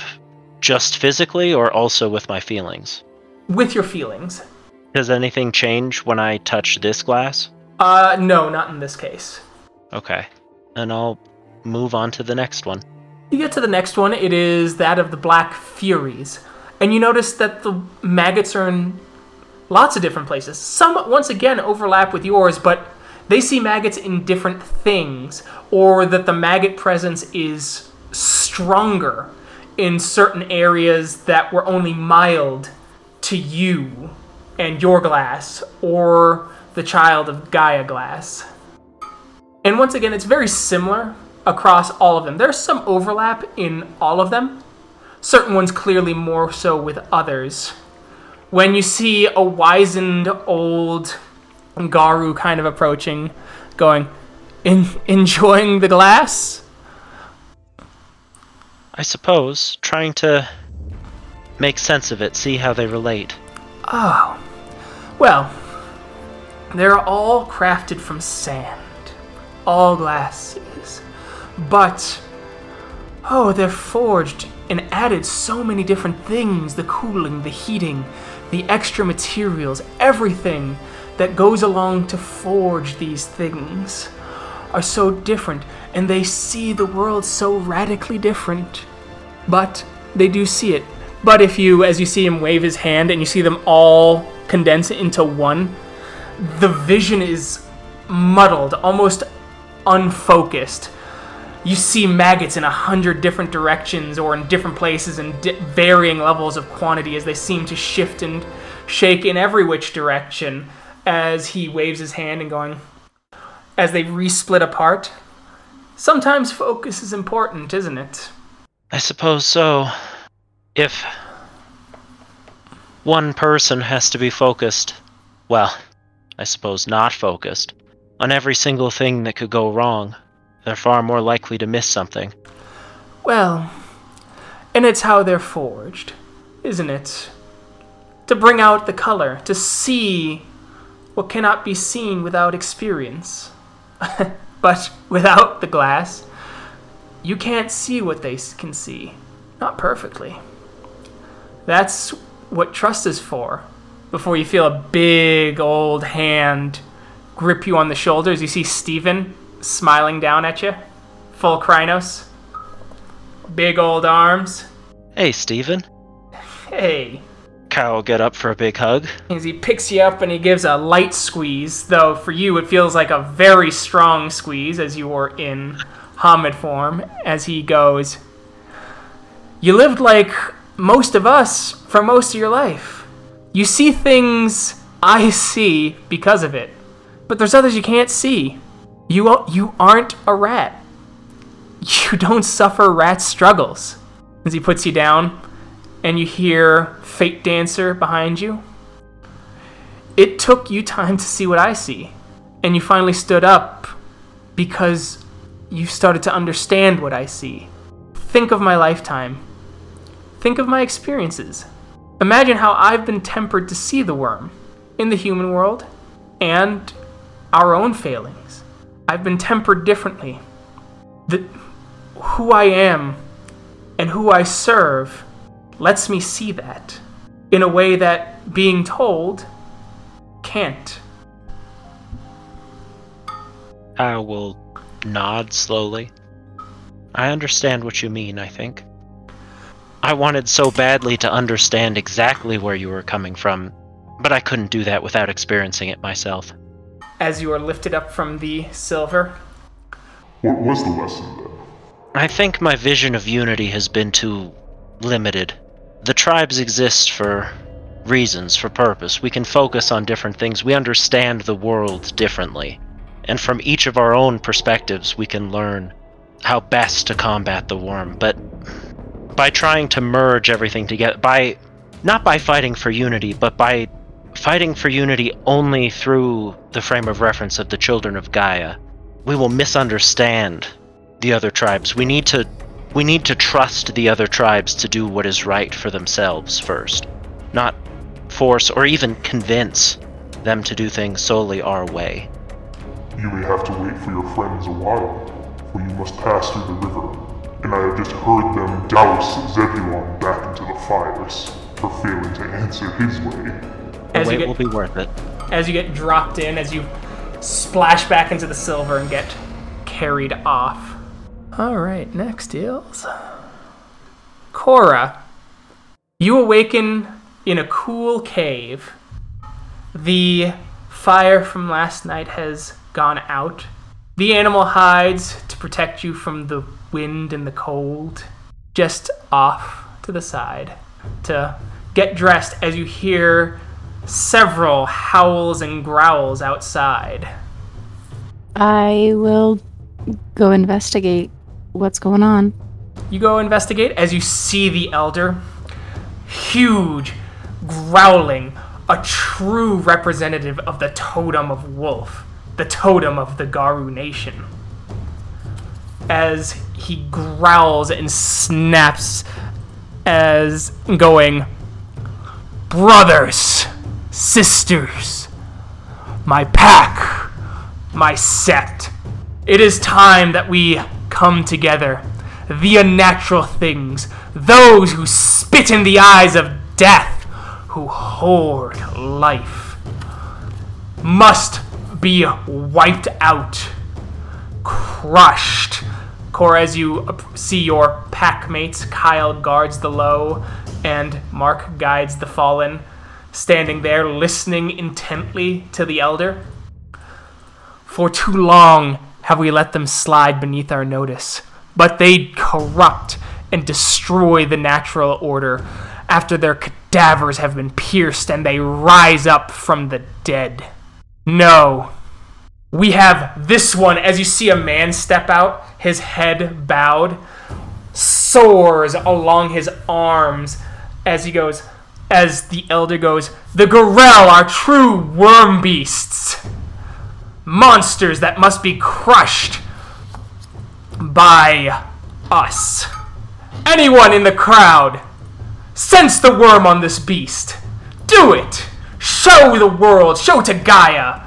just physically or also with my feelings? With your feelings. Does anything change when I touch this glass? Uh, no, not in this case. Okay, and I'll move on to the next one. You get to the next one, it is that of the Black Furies. And you notice that the maggots are in lots of different places. Some, once again, overlap with yours, but they see maggots in different things, or that the maggot presence is stronger in certain areas that were only mild to you and your glass, or the child of Gaia glass. And once again, it's very similar across all of them. There's some overlap in all of them, certain ones clearly more so with others. When you see a wizened old Garou kind of approaching, going, In- enjoying the glass? I suppose, trying to make sense of it, see how they relate. Oh. Well, they're all crafted from sand. All glasses. But, oh, they're forged and added so many different things the cooling, the heating, the extra materials, everything that goes along to forge these things are so different and they see the world so radically different. But they do see it. But if you, as you see him wave his hand and you see them all condense into one, the vision is muddled, almost unfocused. You see maggots in a hundred different directions or in different places and di- varying levels of quantity as they seem to shift and shake in every which direction as he waves his hand and going, as they resplit apart. Sometimes focus is important, isn't it? I suppose so. If one person has to be focused, well, I suppose not focused, on every single thing that could go wrong, they're far more likely to miss something. Well, and it's how they're forged, isn't it? To bring out the color, to see what cannot be seen without experience. but without the glass, you can't see what they can see. Not perfectly. That's what trust is for. Before you feel a big old hand grip you on the shoulders, you see Steven smiling down at you, full Crinos. Big old arms. Hey, Steven. Hey. Kyle will get up for a big hug. As he picks you up and he gives a light squeeze, though for you it feels like a very strong squeeze as you are in Homid form, as he goes, You lived like most of us for most of your life. You see things I see because of it, but there's others you can't see. You, you aren't a rat. You don't suffer rat struggles. As he puts you down, and you hear Fate Dancer behind you. It took you time to see what I see, and you finally stood up because you started to understand what I see. Think of my lifetime. Think of my experiences. Imagine how I've been tempered to see the Wyrm in the human world and our own failings. I've been tempered differently. The, who I am and who I serve lets me see that in a way that being told can't. I will nod slowly. I understand what you mean, I think. I wanted so badly to understand exactly where you were coming from, but I couldn't do that without experiencing it myself. As you are lifted up from the silver, What was the lesson then? I think my vision of unity has been too limited. The tribes exist for reasons, for purpose. We can focus on different things. We understand the world differently. And from each of our own perspectives, we can learn how best to combat the Wyrm. But by trying to merge everything together, by not by fighting for unity, but by fighting for unity only through the frame of reference of the children of Gaia, we will misunderstand the other tribes. We need to we need to trust the other tribes to do what is right for themselves first, not force or even convince them to do things solely our way. You may have to wait for your friends a while, for you must pass through the river, and I have just heard them douse Zebulon back into the fires for failing to answer his way. As you get- will be worth it. as you get dropped in, as you splash back into the silver and get carried off. All right, next is Cora. You awaken in a cool cave. The fire from last night has gone out. The animal hides to protect you from the wind and the cold, just off to the side to get dressed as you hear several howls and growls outside. I will go investigate what's going on. You go investigate as you see the elder. Huge, growling, a true representative of the totem of wolf, the totem of the Garou nation. As he growls and snaps, as going, Brothers, sisters, my pack, my sect. It is time that we come together. The unnatural things, those who spit in the eyes of death, who hoard life, must be wiped out, crushed. Cora, as you see your pack mates, Kyle guards the low, and Mark guides the fallen, standing there listening intently to the elder. For too long have we let them slide beneath our notice, but they corrupt and destroy the natural order after their cadavers have been pierced and they rise up from the dead. No. We have this one as you see a man step out, his head bowed, soars along his arms as he goes, as the elder goes, The Gurahl are true Wyrm beasts, monsters that must be crushed by us. Anyone in the crowd, sense the Wyrm on this beast. Do it! Show the world, show to Gaia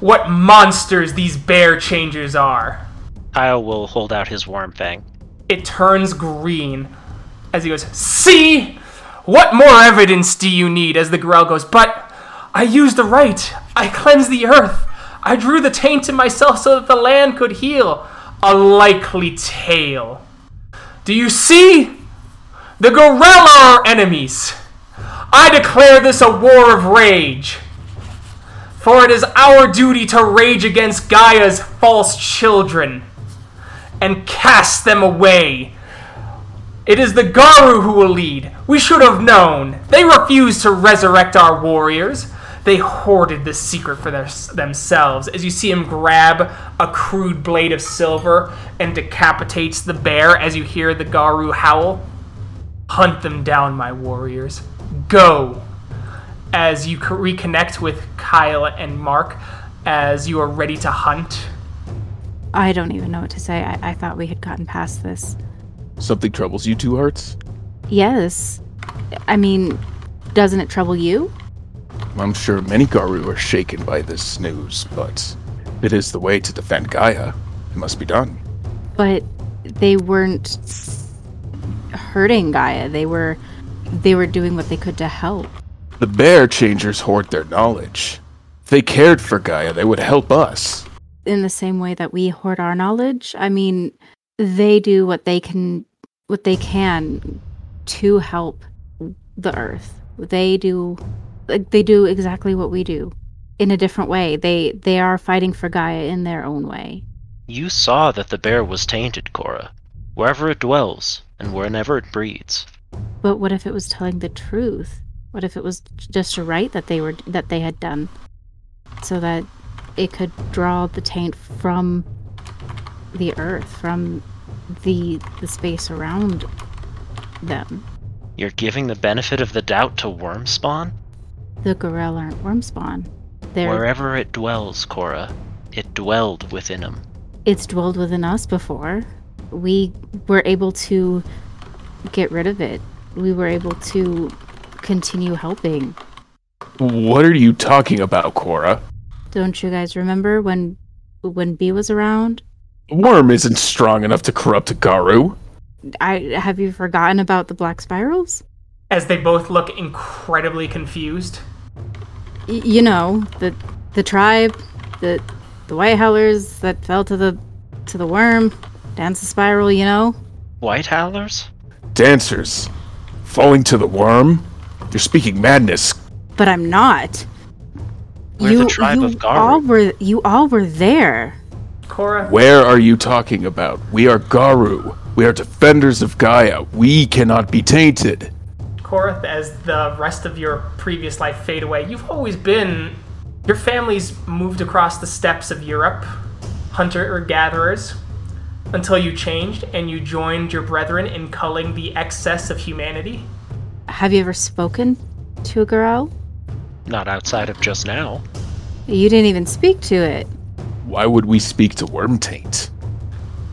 what monsters these bear changers are. Kyle will hold out his Wyrm fang. It turns green as he goes, See? What more evidence do you need? As the Gurahl goes, But I used the rite. I cleansed the earth. I drew the taint in myself so that the land could heal. A likely tale. Do you see? The Gurahl are our enemies. I declare this a war of rage. For it is our duty to rage against Gaia's false children and cast them away. It is the Garou who will lead. We should have known. They refused to resurrect our warriors. They hoarded this secret for their, themselves. As you see him grab a crude blade of silver and decapitates the bear as you hear the Garou howl. Hunt them down, my warriors. Go. As you reconnect with Kyle and Mark, as you are ready to hunt. I don't even know what to say. I, I thought we had gotten past this. Something troubles you two hearts? Yes. I mean, doesn't it trouble you? I'm sure many Garou are shaken by this news, but it is the way to defend Gaia. It must be done. But they weren't hurting Gaia. They were they were doing what they could to help. The Bear Changers hoard their knowledge. If they cared for Gaia, they would help us. In the same way that we hoard our knowledge. I mean, they do what they can what they can to help the earth. They do they do exactly what we do in a different way. They they are fighting for Gaia in their own way. You saw that the bear was tainted, Cora. Wherever it dwells, and whenever it breeds. But what if it was telling the truth? What if it was just a rite that they were that they had done, so that it could draw the taint from the earth, from the the space around them. You're giving the benefit of the doubt to Wyrm spawn? The Gurahl aren't Wyrm spawn. They're Wherever it dwells, Cora, it dwelled within him. it's dwelled within us before. We were able to get rid of it. We were able to continue helping. What are you talking about, Cora? Don't you guys remember when when B was around? Wyrm isn't strong enough to corrupt Garou. I have you forgotten about the black spirals? As they both look incredibly confused. Y- you know, the the tribe, the the white howlers that fell to the to the Wyrm, dance the spiral, you know? White howlers? Dancers. Falling to the Wyrm? You're speaking madness. But I'm not. We're the tribe you of Garou. all were you all were there. Cora, Where are you talking about? We are Garou. We are defenders of Gaia. We cannot be tainted. Korath, as the rest of your previous life fade away, you've always been. Your family's moved across the steppes of Europe, hunter or gatherers, until you changed and you joined your brethren in culling the excess of humanity. Have you ever spoken to a girl? Not outside of just now. You didn't even speak to it. Why would we speak to Wyrm Taint?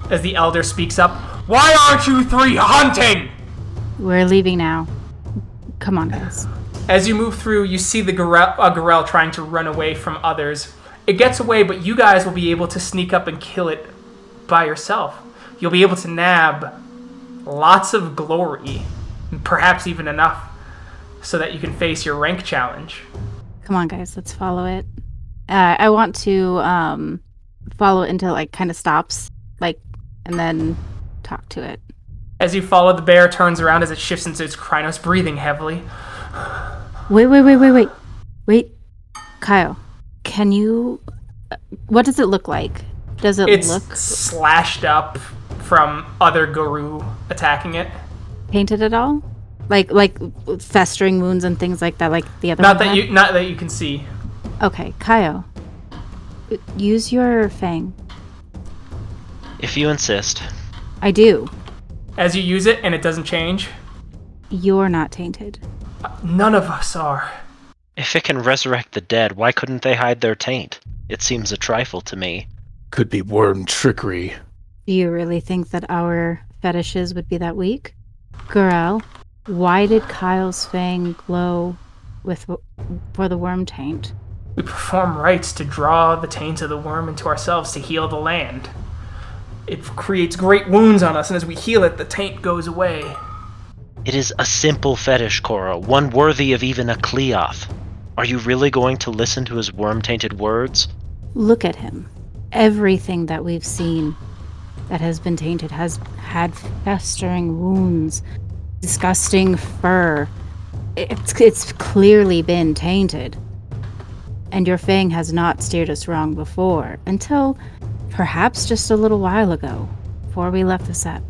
As the elder speaks up, Why aren't you three hunting? We're leaving now. Come on, guys. As you move through, you see the Gurahl, uh, Gurahl trying to run away from others. It gets away, but you guys will be able to sneak up and kill it by yourself. You'll be able to nab lots of glory, perhaps even enough so that you can face your rank challenge. Come on, guys. Let's follow it. Uh, I want to um, follow it until it like kind of stops, like, and then talk to it. As you follow, the bear turns around as it shifts into its Crinos, breathing heavily. Wait, wait, wait, wait, wait, wait. Kyle, can you uh, What does it look like? Does it It's look slashed up from other Garou attacking it. painted at all? Like like festering wounds and things like that, like the other. Not one that had? you not that you can see. Okay, Kyle. Use your fang. If you insist. I do. As you use it and it doesn't change, You're not tainted. none of us are. If it can resurrect the dead, why couldn't they hide their taint? It seems a trifle to me. Could be Wyrm trickery. Do you really think that our fetishes would be that weak? Gurahl, why did Kyle's fang glow with for the Wyrm taint? We perform rites to draw the taint of the Wyrm into ourselves to heal the land. It creates great wounds on us, and as we heal it, the taint goes away. It is a simple fetish, Cora, one worthy of even a Cliath. Are you really going to listen to his Wyrm tainted words? Look at him. Everything that we've seen that has been tainted has had festering wounds, disgusting fur. It's, it's clearly been tainted. And your fang has not steered us wrong before, until perhaps just a little while ago, before we left the set.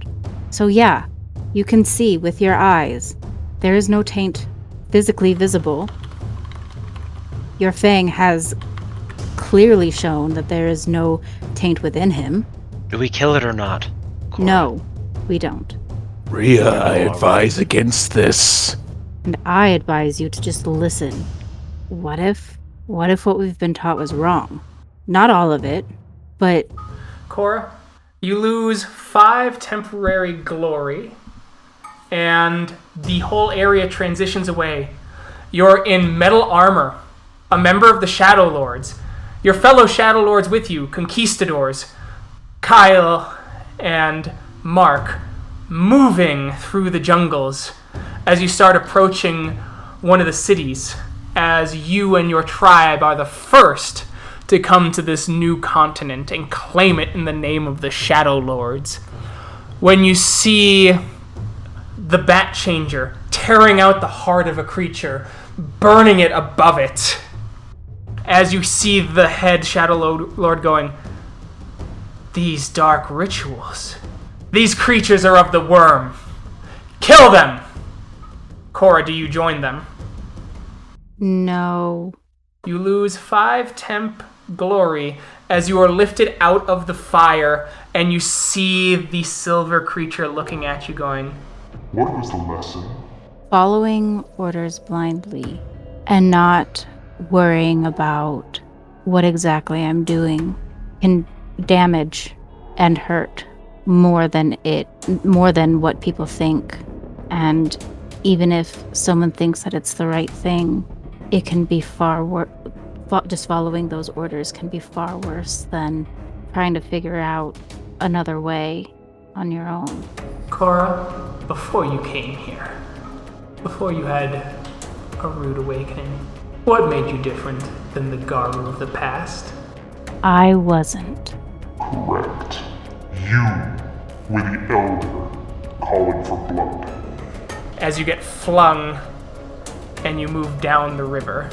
So, yeah, you can see with your eyes. There is no taint physically visible. Your fang has clearly shown that there is no taint within him. Do we kill it or not? No, we don't. Rhea, I advise against this. And I advise you to just listen. What if what if what we've been taught was wrong? Not all of it, but Cora, you lose five temporary glory, and the whole area transitions away. You're in metal armor, a member of the Shadow Lords. Your fellow Shadow Lords with you, conquistadors, Kyle and Mark, moving through the jungles as you start approaching one of the cities, as you and your tribe are the first to come to this new continent and claim it in the name of the Shadow Lords. When you see the Bat Changer tearing out the heart of a creature, burning it above it, as you see the head Shadow Lord going, These dark rituals. These creatures are of the Wyrm. Kill them! Cora, do you join them? no. You lose five temp glory as you are lifted out of the fire and you see the silver creature looking at you, going, What was the lesson? Following orders blindly and not worrying about what exactly I'm doing can damage and hurt more than it more than what people think. And even if someone thinks that it's the right thing, it can be far worse. Just following those orders can be far worse than trying to figure out another way on your own. Cora, before you came here, before you had a rude awakening, what made you different than the Garou of the past? I wasn't. Correct. You were the Elder calling for blood. As you get flung and you move down the river.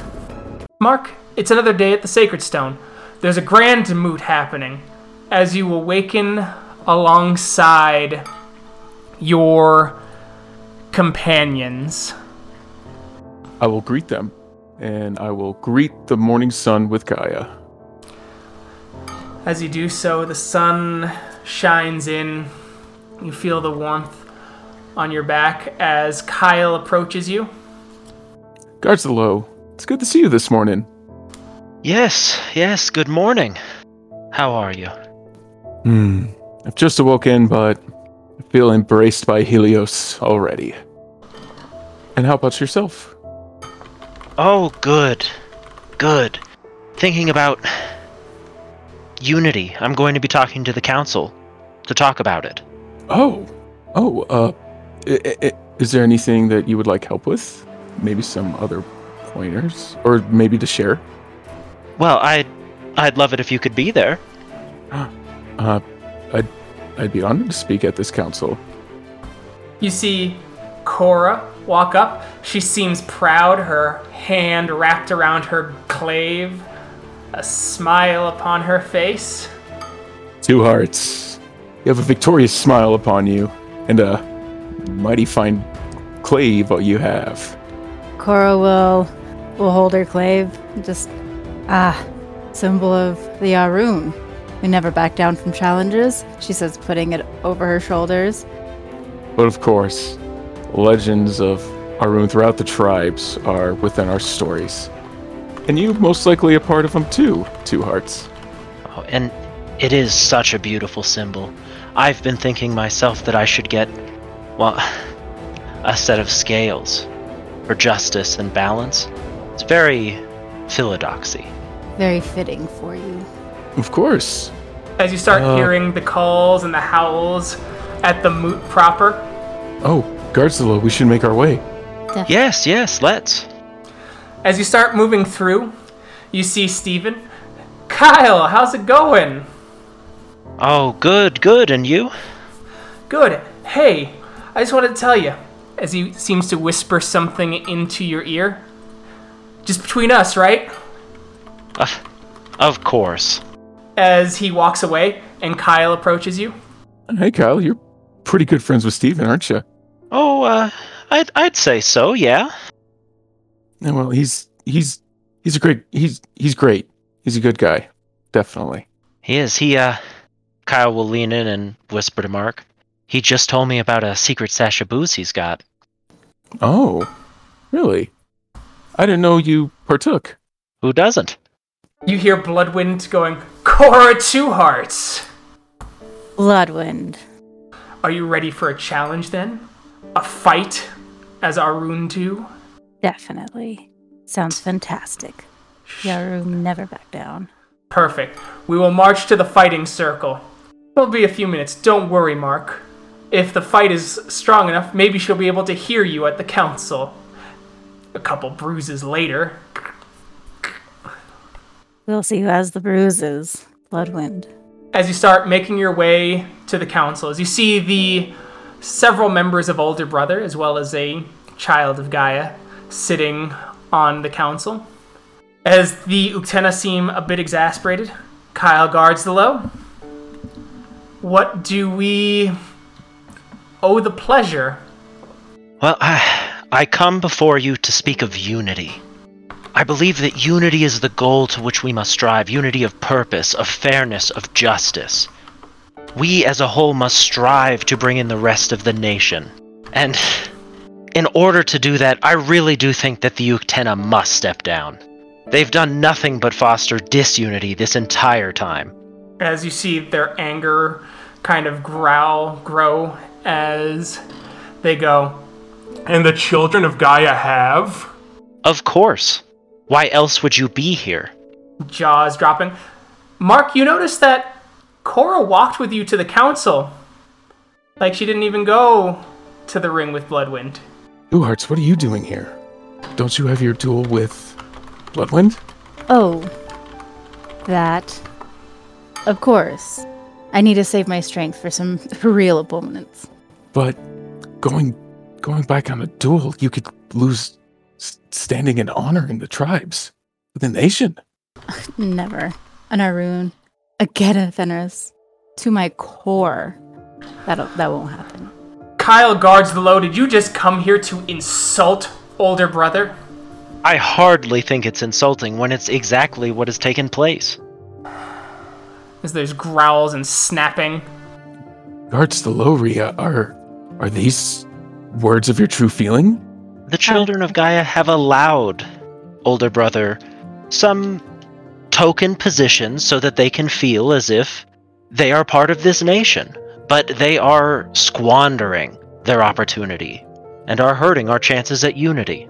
Mark, it's another day at the Sacred Stone. There's a grand moot happening as you awaken alongside your companions. I will greet them, and I will greet the morning sun with Gaia. As you do so, the sun shines in. You feel the warmth on your back as Kyle approaches you. Guards low. It's good to see you this morning. Yes, yes, good morning. How are you? Hmm. I've just awoken, but I feel embraced by Helios already. And how about yourself? Oh, good. Good. Thinking about Unity. I'm going to be talking to the council to talk about it. Oh, oh. Uh, i- i- is there anything that you would like help with? Maybe some other pointers, or maybe to share? Well, I'd I'd love it if you could be there. Uh, I'd I'd be honored to speak at this council. You see Cora walk up. She seems proud, her hand wrapped around her klaive, a smile upon her face. Two hearts. You have a victorious smile upon you, and a mighty fine klaive you have. Cora will will hold her klaive. Just ah, symbol of the Ahroun. We never back down from challenges. She says, putting it over her shoulders. But of course, legends of Ahroun throughout the tribes are within our stories. And you most likely a part of them too, Two Hearts. Oh, and it is such a beautiful symbol. I've been thinking myself that I should get, well, a set of scales for justice and balance. It's very philodoxy. Very fitting for you. Of course. As you start Uh. hearing the calls and the howls at the moot proper, Oh, Gardzilla, we should make our way. Yes, yes, let's. as you start moving through, you see Steven. Kyle, how's it going? Oh, good, good, and you? Good. Hey, I just wanted to tell you, as he seems to whisper something into your ear. Just between us, right? Uh, of course. As he walks away and Kyle approaches you. Hey, Kyle, you're pretty good friends with Steven, aren't you? Oh, uh, I'd, I'd say so, yeah. Yeah, well, he's he's he's a great he's he's great. He's a good guy, definitely. He is. He, uh, Kyle will lean in and whisper to Mark. He just told me about a secret stash of booze he's got. Oh, really? I didn't know you partook. Who doesn't? You hear Bloodwind going, Cora Two Hearts! Bloodwind. Are you ready for a challenge then? A fight as Ahroun 2? Definitely. Sounds fantastic. Yaru never back down. Perfect. We will march to the fighting circle. It'll be a few minutes. Don't worry, Mark. If the fight is strong enough, maybe she'll be able to hear you at the council. A couple bruises later. We'll see who has the bruises. Bloodwind. As you start making your way to the council, as you see the several members of Older Brother, as well as a child of Gaia, sitting on the council. As the Uktena seem a bit exasperated, Kyle guards the low. What do we owe the pleasure? Well, I, I come before you to speak of unity. I believe that unity is the goal to which we must strive unity of purpose, of fairness, of justice. We as a whole must strive to bring in the rest of the nation. And in order to do that, I really do think that the Uktena must step down. They've done nothing but foster disunity this entire time. As you see their anger kind of growl, grow as they go. And the children of Gaia have? Of course. Why else would you be here? jaws dropping. Mark, you noticed that Cora walked with you to the council. Like she didn't even go to the ring with Bloodwind. Two Hearts, what are you doing here? Don't you have your duel with Bloodwind? Oh, that. Of course. I need to save my strength for some real opponents. But going going back on a duel, you could lose standing and honor in the tribes, the nation. Never. An Ahroun. Again, a Fenris. To my core. That'll, that won't happen. Kyle guards the low. Did you just come here to insult older brother? I hardly think it's insulting when it's exactly what has taken place. As there's growls and snapping. Guards the Loria are are these words of your true feeling? The children of Gaia have allowed older brother some token positions so that they can feel as if they are part of this nation, but they are squandering their opportunity and are hurting our chances at unity.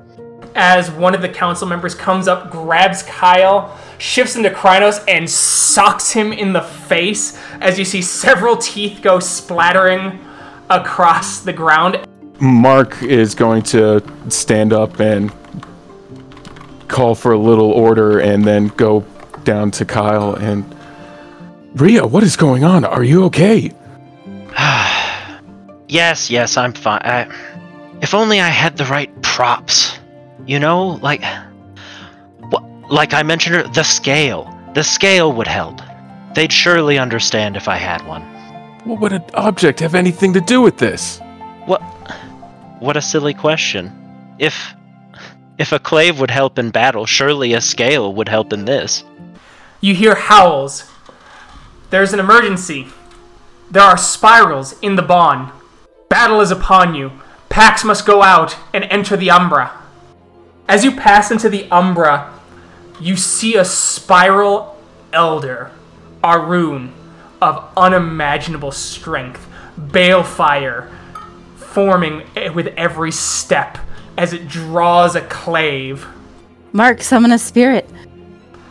As one of the council members comes up, grabs Kyle, shifts into Crinos, and socks him in the face as you see several teeth go splattering across the ground. Mark is going to stand up and call for a little order and then go down to Kyle and Ria, what is going on? Are you okay? yes, yes, I'm fine. I, if only I had the right props. You know, like wh- like I mentioned, the scale. The scale would help. They'd surely understand if I had one. What would an object have anything to do with this? What? What a silly question. If if a klaive would help in battle, surely a scale would help in this. You hear howls. There's an emergency. There are spirals in the bond. Battle is upon you. Packs must go out and enter the Umbra. As you pass into the Umbra, you see a spiral elder, Ahroun, of unimaginable strength, balefire, forming eh, with every step as it draws a klaive. Mark, summon a spirit.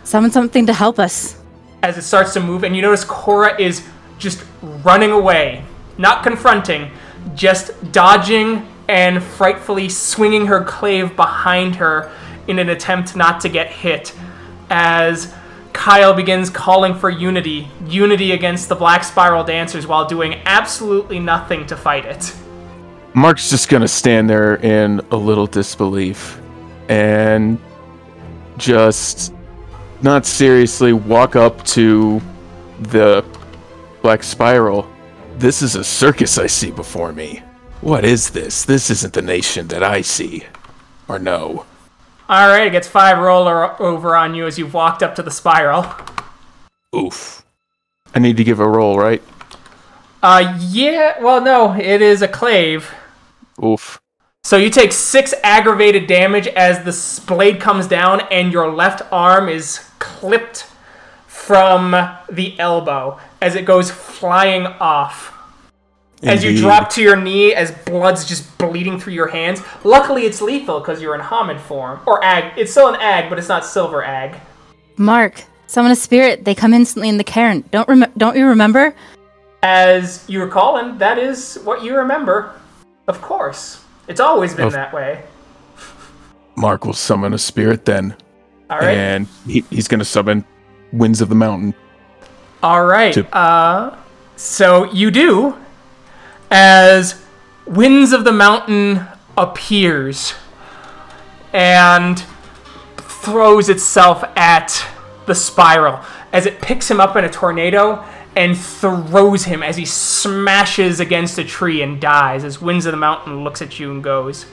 Summon something to help us. As it starts to move, and you notice Cora is just running away, not confronting, just dodging and frightfully swinging her klaive behind her in an attempt not to get hit. As Kyle begins calling for unity, unity against the Black Spiral Dancers while doing absolutely nothing to fight it. Mark's just gonna stand there in a little disbelief and just not seriously walk up to the Black Spiral. This is a circus I see before me. What is this? This isn't the nation that I see. Or know. Alright, it gets five roller over on you as you've walked up to the spiral. Oof. I need to give a roll, right? Uh, yeah, well, no, it is a klaive. Oof. So you take six aggravated damage as the blade comes down and your left arm is clipped from the elbow as it goes flying off. As you drop to your knee, as blood's just bleeding through your hands. Luckily, it's lethal because you're in Homid form. Or Ag. It's still an Ag, but it's not Silver Ag. Mark, summon a spirit. They come instantly in the Caern. Don't rem- don't you remember? As you recall, and that is what you remember. Of course. It's always been Of- that way. Mark will summon a spirit then. Alright. And he, he's gonna summon Winds of the Mountain. All right. To- Uh, so you do, as Winds of the Mountain appears and throws itself at the spiral as it picks him up in a tornado and throws him as he smashes against a tree and dies. As Winds of the Mountain looks at you and goes,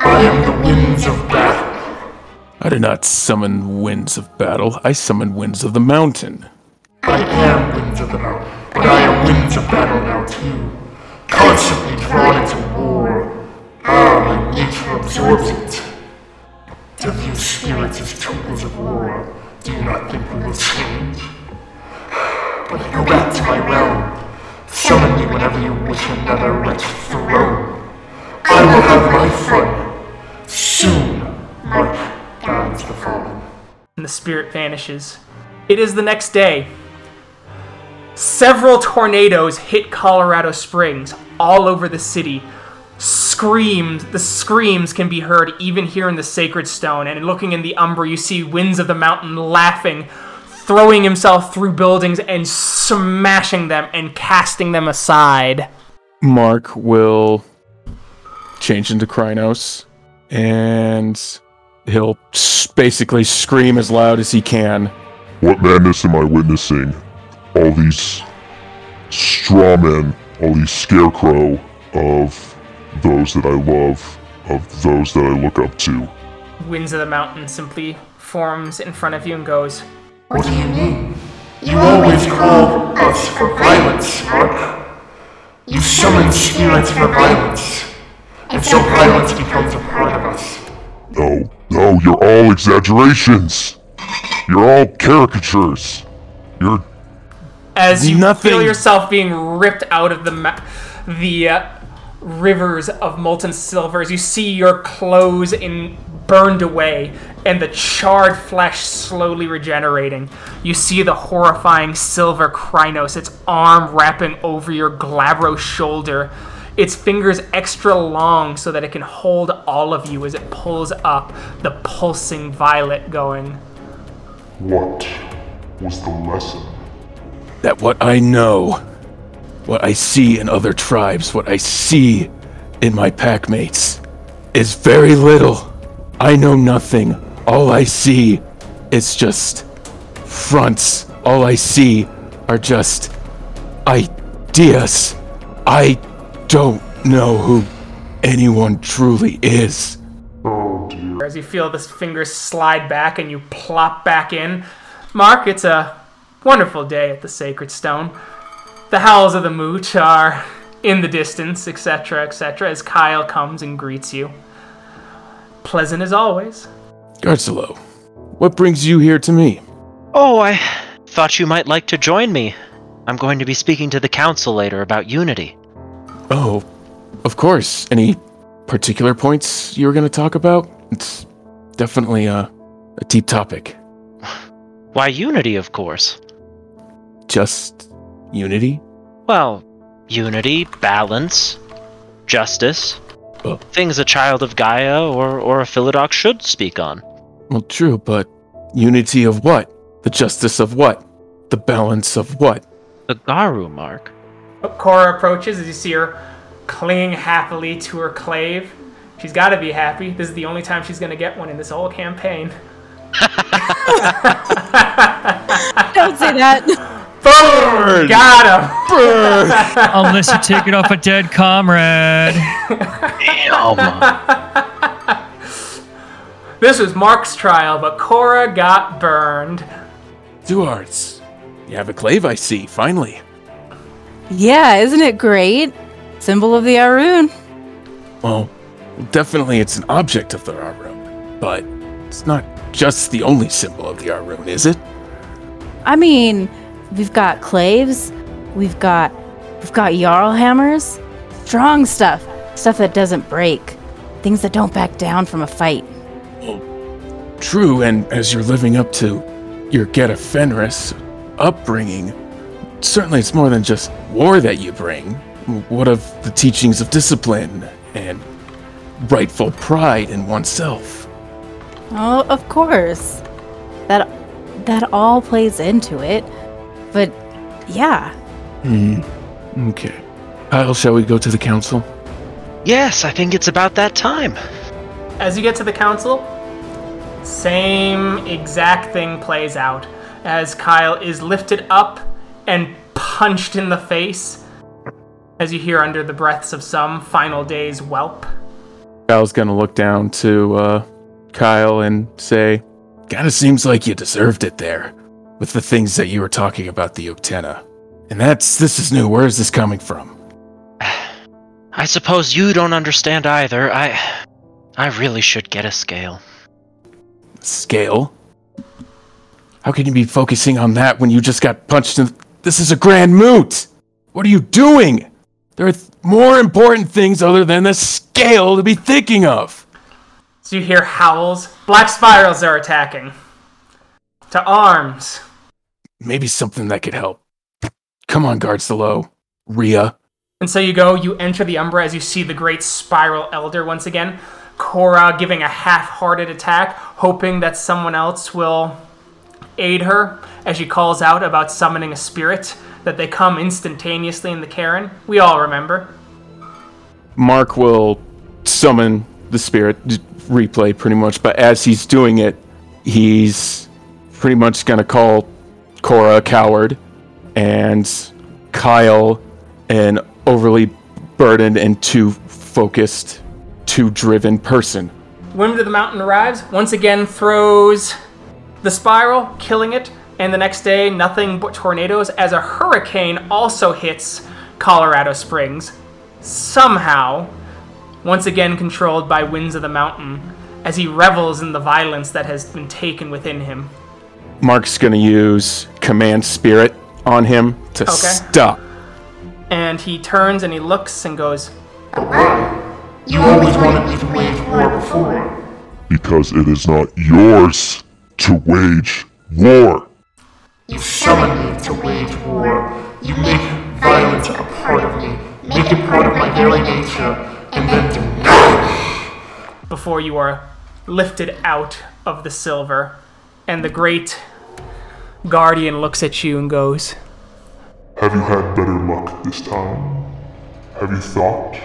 I am the winds of battle. I did not summon Winds of Battle, I summoned Winds of the Mountain. I am winds of the mountain, but I am winds of battle now too. Constantly drawn into war. Ah, my nature absorbs it. To view spirits as tokens of war, do you not think we will change? But back to my realm. Summon me whenever you wish another wretched throne. I will have my fun. Soon, Mark guides the fallen. and the spirit vanishes. It is the next day. Several tornadoes hit Colorado Springs all over the city. Screams, the screams can be heard even here in the Sacred Stone. And looking in the Umbra, you see Winds of the Mountain laughing, throwing himself through buildings and smashing them and casting them aside. Mark will change into Crinos and he'll basically scream as loud as he can. What madness am I witnessing? All these straw men, all these scarecrow of those that I love, of those that I look up to. Winds of the Mountain simply forms in front of you and goes, What do you mean? You always call us for violence, Mark. You summon spirits for violence. And so violence becomes a part of us. No, no, you're all exaggerations. You're all caricatures. You're as you Nothing. feel yourself being ripped out of the ma- the uh, rivers of molten silver as you see your clothes in burned away and the charred flesh slowly regenerating you see the horrifying silver Crinos its arm wrapping over your glabro shoulder its fingers extra long so that it can hold all of you as it pulls up the pulsing violet going what was the lesson? That what I know, what I see in other tribes, what I see in my packmates, is very little. I know nothing. All I see is just fronts, all I see are just ideas. I don't know who anyone truly is. As you feel this fingers slide back and you plop back in. Mark, it's a wonderful day at the Sacred Stone. The howls of the moot are in the distance, etc., etc., as Kyle comes and greets you. Pleasant as always. Garcelo, what brings you here to me? Oh, I thought you might like to join me. I'm going to be speaking to the council later about unity. Oh, of course. Any particular points you were going to talk about? It's definitely a, a deep topic. Why, unity, of course. Just unity? Well, unity, balance, justice. Oh. Things a child of Gaia or, or a Philodox should speak on. Well, true, but unity of what? The justice of what? The balance of what? The Garou mark. Cora approaches as you see her clinging happily to her klaive. She's got to be happy. This is the only time she's going to get one in this whole campaign. Don't say that. Burn! Got him! Unless you take it off a dead comrade. This was Mark's trial, but Cora got burned. Two Hearts, you have a klaive, I see, finally. Yeah, isn't it great? Symbol of the Ahroun. Well, definitely it's an object of the Ahroun, but it's not just the only symbol of the Ahroun, is it? I mean, we've got klaives, we've got we've got jarl hammers, strong stuff, stuff that doesn't break, things that don't back down from a fight. True, and as you're living up to your Get of Fenris upbringing, certainly it's more than just war that you bring. What of the teachings of discipline and rightful pride in oneself? Oh, of course. That that all plays into it. But yeah, Hmm. Okay. Kyle, shall we go to the council? Yes, I think it's about that time. As you get to the council, same exact thing plays out as Kyle is lifted up and punched in the face as you hear under the breaths of some final day's whelp. Kyle's gonna look down to uh, Kyle and say, Kinda seems like you deserved it there, with the things that you were talking about the Uktena. And that's, this is new. Where is this coming from? I suppose you don't understand either. I I really should get a scale. Scale? How can you be focusing on that when you just got punched in? This is a grand moot! What are you doing? There are th- more important things other than the scale to be thinking of. So you hear howls. Black spirals are attacking. To arms. Maybe something that could help. Come on, guards the low. Rhea. And so you go, you enter the Umbra as you see the great spiral elder once again. Cora giving a half hearted attack, hoping that someone else will aid her as she calls out about summoning a spirit, that they come instantaneously in the Caern. We all remember. Mark will summon the spirit, j- replay pretty much, but as he's doing it, he's pretty much gonna call Cora a coward and Kyle an overly burdened and too focused, too driven person. Wind of the Mountain arrives, once again throws the spiral, killing it, and the next day, nothing but tornadoes as a hurricane also hits Colorado Springs. Somehow, once again controlled by winds of the mountain, as he revels in the violence that has been taken within him. Mark's gonna use command spirit on him to Okay. stop. And he turns and he looks and goes, You always wanted me to wage war before. Because it is not yours to wage war. You summon me to wage war. You make violence a part of me, make it part of my very nature, and then deny before you are lifted out of the silver. And the great guardian looks at you and goes, Have you had better luck this time? Have you thought?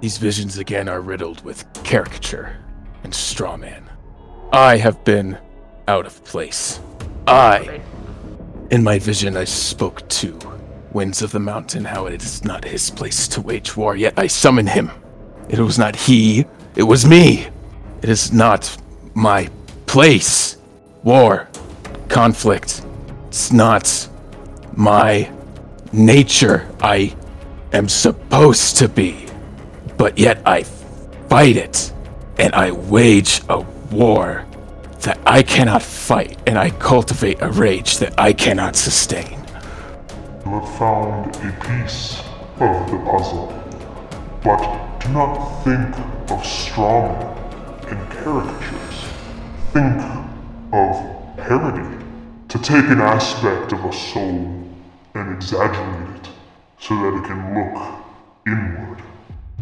These visions again are riddled with caricature and straw man. I have been out of place. I In my vision, I spoke to Winds of the Mountain how it is not his place to wage war, yet I summon him. It was not he, it was me. It is not my place. War, conflict. It's not my nature. I am supposed to be. But yet I fight it. And I wage a war that I cannot fight. And I cultivate a rage that I cannot sustain. You have found a piece of the puzzle, but do not think of strawmen and caricatures. Think of parody. To take an aspect of a soul and exaggerate it so that it can look inward.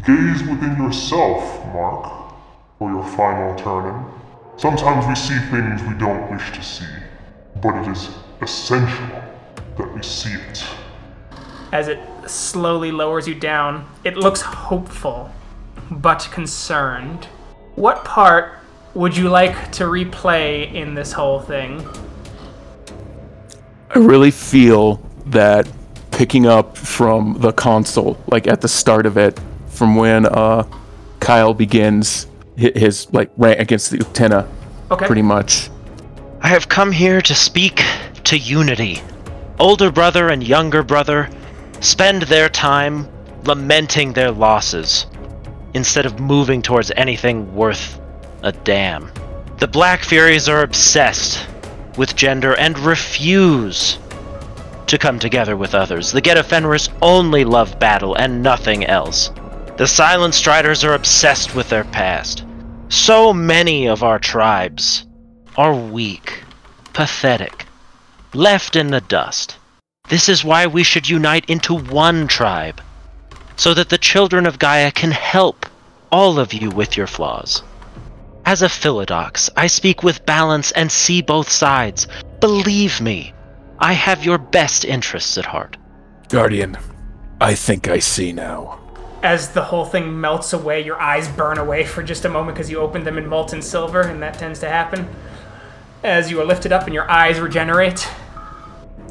Gaze within yourself, Mark, for your final turn-in. Sometimes we see things we don't wish to see, but it is essential that we see it. As it slowly lowers you down, it looks hopeful, but concerned. What part would you like to replay in this whole thing? I really feel that picking up from the console, like at the start of it, from when uh, Kyle begins hi- his like rant against the Uktena, Okay. pretty much. I have come here to speak to unity. Older brother and younger brother spend their time lamenting their losses instead of moving towards anything worth a damn. The Black Furies are obsessed with gender and refuse to come together with others. The Get of Fenris only love battle and nothing else. The Silent Striders are obsessed with their past. So many of our tribes are weak, pathetic, left in the dust. This is why we should unite into one tribe, so that the children of Gaia can help all of you with your flaws. As a Philodox, I speak with balance and see both sides. Believe me, I have your best interests at heart. Guardian, I think I see now. As the whole thing melts away, your eyes burn away for just a moment because you opened them in molten silver, and that tends to happen. As you are lifted up and your eyes regenerate,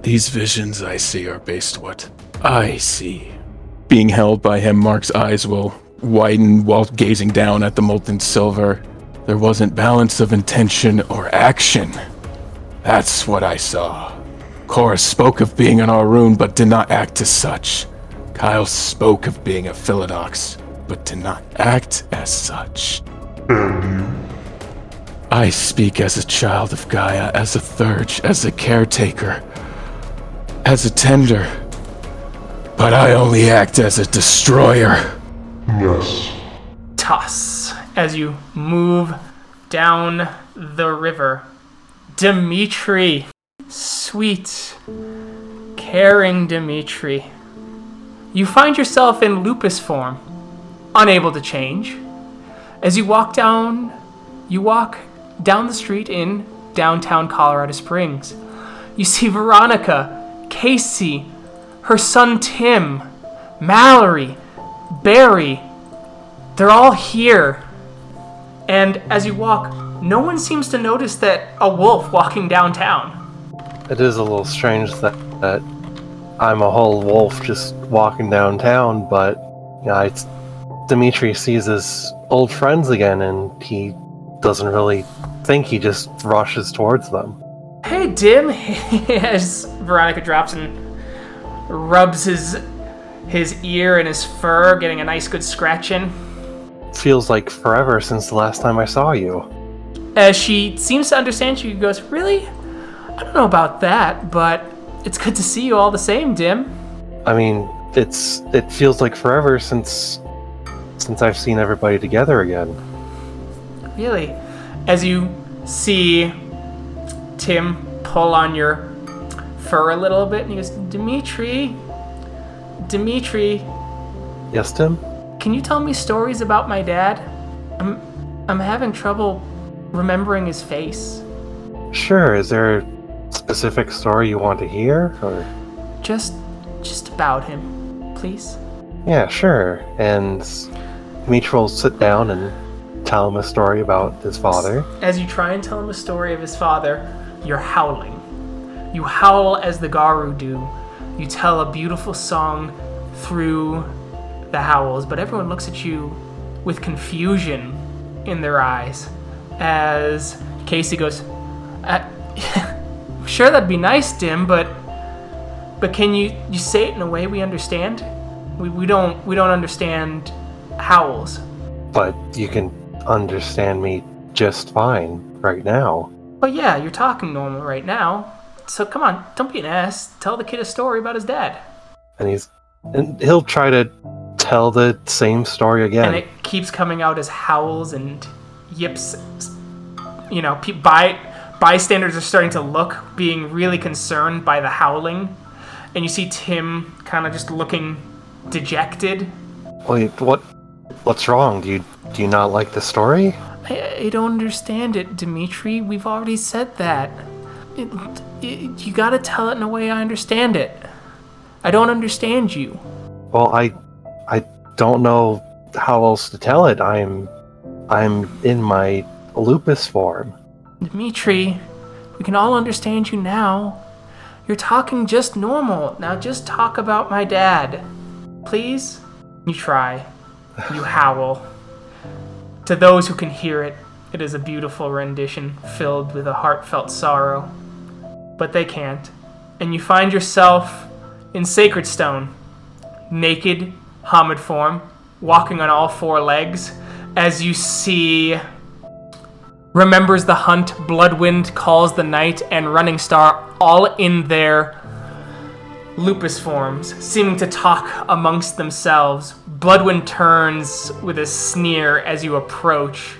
These visions I see are based what I see. Being held by him, Mark's eyes will widen while gazing down at the molten silver. There wasn't balance of intention or action. That's what I saw. Cora spoke of being an Ahroun, but did not act as such. Kyle spoke of being a Philodox, but did not act as such. And you? I speak as a child of Gaia, as a Theurge, as a caretaker, as a tender. But I only act as a destroyer. Yes. toss as you move down the river. Dimitri, sweet, caring Dimitri. You find yourself in lupus form, unable to change. As you walk down, you walk down the street in downtown Colorado Springs. You see Veronica, Casey, her son Tim, Mallory, Barry, they're all here. And as you walk, no one seems to notice that a wolf walking downtown. It is a little strange that, that I'm a whole wolf just walking downtown, but you know, it's, Dimitri sees his old friends again, and he doesn't really think. He just rushes towards them. Hey, Dim! as Veronica drops and rubs his his ear and his fur, getting a nice good scratch in. Feels like forever since the last time I saw you. As she seems to understand, she goes, Really? I don't know about that, but it's good to see you all the same, Dim. I mean, it's it feels like forever since since I've seen everybody together again. Really? As you see Tim pull on your fur a little bit, and he goes, Dimitri, Dimitri, Yes, Tim? Can you tell me stories about my dad? I'm, I'm having trouble remembering his face. Sure. Is there a specific story you want to hear? Or Just, just about him, please. Yeah, sure. And Dimitri will sit down and tell him a story about his father. As you try and tell him a story of his father, you're howling. You howl as the Garou do. You tell a beautiful song through the howls, but everyone looks at you with confusion in their eyes as Casey goes, uh, "Sure, that'd be nice, Dim, but but can you you say it in a way we understand? We, we don't we don't understand howls. But you can understand me just fine right now. But yeah, you're talking normal right now. So come on, don't be an ass. Tell the kid a story about his dad. And he's and he'll try to tell the same story again. And it keeps coming out as howls and yips. You know, pe- by bystanders are starting to look, being really concerned by the howling, and you see Tim kind of just looking dejected. Wait, what? What's wrong? Do you do you not like the story? I, I don't understand it, Dimitri. We've already said that. It, it, you gotta tell it in a way I understand it. I don't understand you. Well, I I don't know how else to tell it. I'm I'm in my lupus form. Dimitri, we can all understand you now. You're talking just normal. Now just talk about my dad. Please? You try. You howl. To those who can hear it, it is a beautiful rendition filled with a heartfelt sorrow. But they can't. And you find yourself in Sacred Stone, naked, Homid form, walking on all four legs, as you see remembers the hunt, Bloodwind calls the night, and Running Star all in their lupus forms, seeming to talk amongst themselves. Bloodwind turns with a sneer as you approach,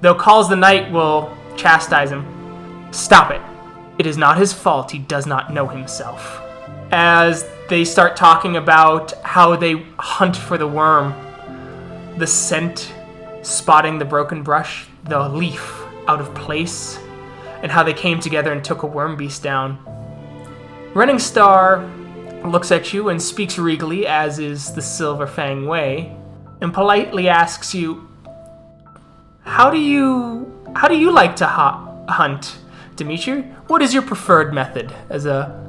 though calls the night will chastise him. Stop it. It is not his fault he does not know himself. As they start talking about how they hunt for the Wyrm, the scent spotting the broken brush, the leaf out of place, and how they came together and took a Wyrm beast down. Running Star looks at you and speaks regally, as is the Silver Fang way, and politely asks you, "How do you how do you like to hu- hunt, Dimitri? What is your preferred method as a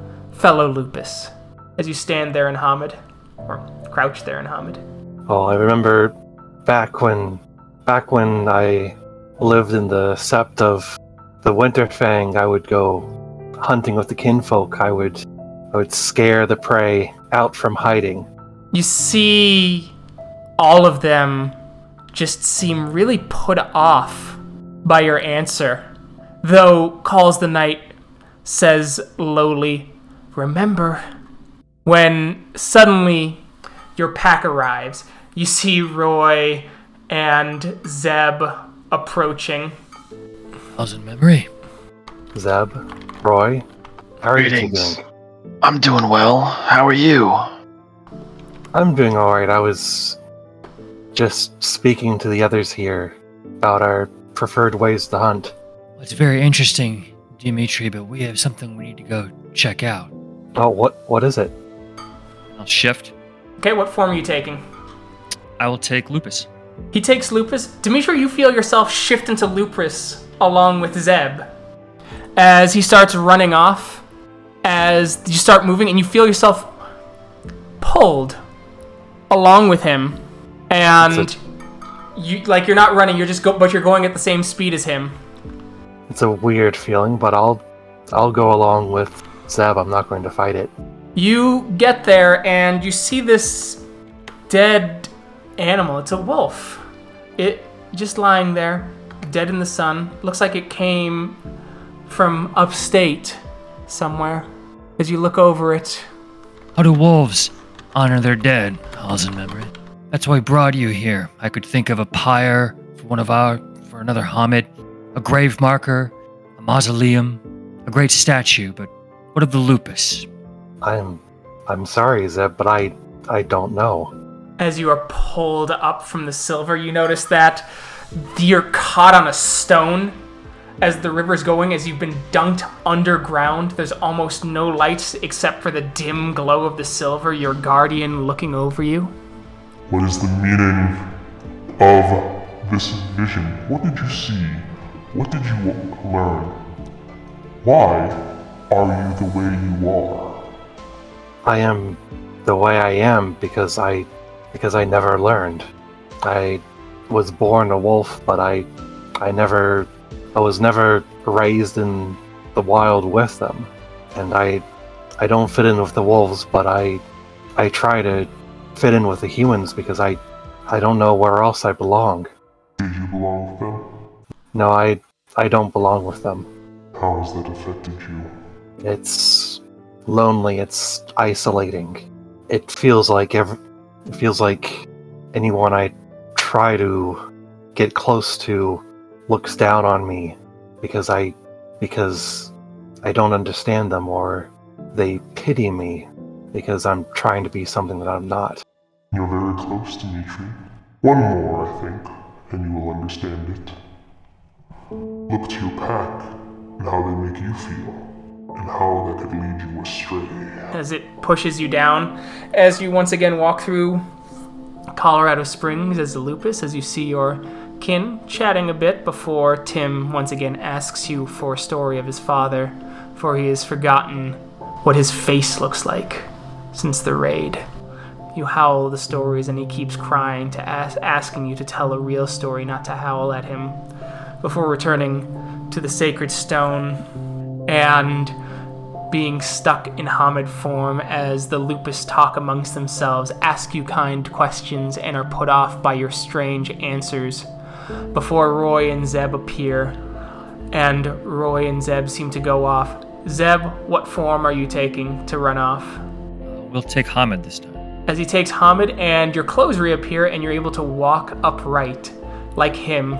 fellow lupus?" As you stand there in Homid, or crouch there in Homid. Oh, I remember back when back when I lived in the sept of the Winterfang, I would go hunting with the kinfolk. I would I would scare the prey out from hiding. You see all of them just seem really put off by your answer. Though Calls the Night says lowly, Remember, when suddenly your pack arrives, you see Roy and Zeb approaching. Howls in memory? Zeb, Roy, how are you two Greetings. doing? I'm doing well. How are you? I'm doing alright. I was just speaking to the others here about our preferred ways to hunt. It's very interesting, Dimitri, but we have something we need to go check out. Oh, what what is it? I'll shift. Okay, what form are you taking? I will take Lupus. He takes Lupus. Dimitri, you feel yourself shift into Lupus along with Zeb. As he starts running off, as you start moving, and you feel yourself pulled along with him. And you like you're not running, you're just go but you're going at the same speed as him. It's a weird feeling, but I'll I'll go along with Zeb. I'm not going to fight it. You get there and you see this dead animal. It's a wolf. It just lying there, dead in the sun. Looks like it came from upstate somewhere. As you look over it, How do wolves honor their dead? Howls in memory? That's why I brought you here. I could think of a pyre for one of our, for another Homid, a grave marker, a mausoleum, a great statue, but what of the lupus? I'm I'm sorry, Zeb, but I I don't know. as you are pulled up from the silver, you notice that you're caught on a stone as the river's going, as you've been dunked underground. There's almost no lights except for the dim glow of the silver, your guardian looking over you. What is the meaning of this vision? What did you see? What did you learn? Why are you the way you are? I am the way I am because I because I never learned. I was born a wolf, but I I never I was never raised in the wild with them. And I I don't fit in with the wolves, but I I try to fit in with the humans because I I don't know where else I belong. Did you belong with them? No, I I don't belong with them. How has that affected you? It's lonely, it's isolating. It feels like every, it feels like anyone I try to get close to looks down on me because I because I don't understand them or they pity me because I'm trying to be something that I'm not. You're very close, Dimitri. One more, I think, and you will understand it. Look to your pack and how they make you feel, and how that could lead you astray. as it pushes you down. As you once again walk through Colorado Springs as the lupus, as you see your kin chatting a bit before Tim once again asks you for a story of his father, for he has forgotten what his face looks like since the raid. You howl the stories, and he keeps crying to ask, asking you to tell a real story, not to howl at him, before returning to the sacred stone and being stuck in Homid form as the lupus talk amongst themselves, ask you kind questions, and are put off by your strange answers. Before Roy and Zeb appear, and Roy and Zeb seem to go off. Zeb, what form are you taking to run off? We'll take Homid this time. As he takes Homid, and your clothes reappear, and you're able to walk upright like him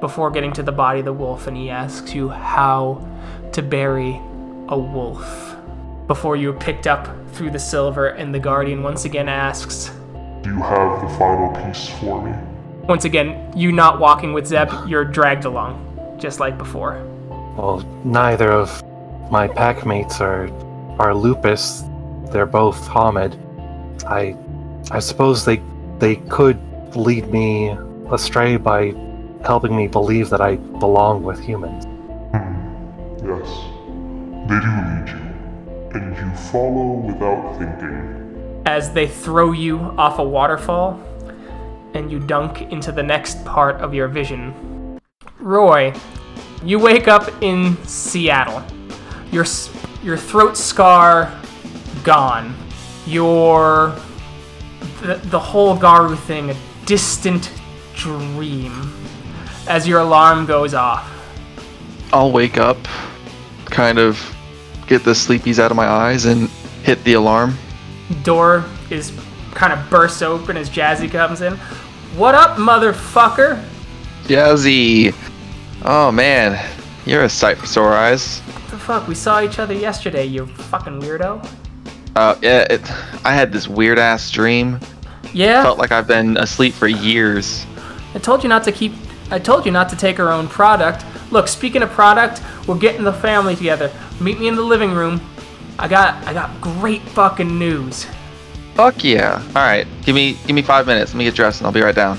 before getting to the body of the wolf, and he asks you how to bury a wolf. Before you are picked up through the silver, and the guardian once again asks, Do you have the final piece for me? once again, you not walking with Zeb, you're dragged along, just like before. Well, neither of my pack mates are are lupus. They're both Homid. I I suppose they they could lead me astray by helping me believe that I belong with humans. Hmm. Yes, they do lead you, and you follow without thinking. As they throw you off a waterfall, and you dunk into the next part of your vision. Roy, you wake up in Seattle. Your your throat scar gone. Your the, the whole Garou thing a distant dream. As your alarm goes off. I'll wake up, kind of get the sleepies out of my eyes, and hit the alarm. Door is kind of bursts open as Jazzy comes in. What up, motherfucker? Jazzy! Oh man, you're a sight for sore eyes. What the fuck? We saw each other yesterday, you fucking weirdo. Uh, yeah, it, I had this weird ass dream. Yeah? Felt like I've been asleep for years. I told you not to keep. I told you not to take our own product. Look, speaking of product, we're getting the family together. Meet me in the living room. I got. I got great fucking news. Fuck yeah! All right, give me give me five minutes. Let me get dressed, and I'll be right down.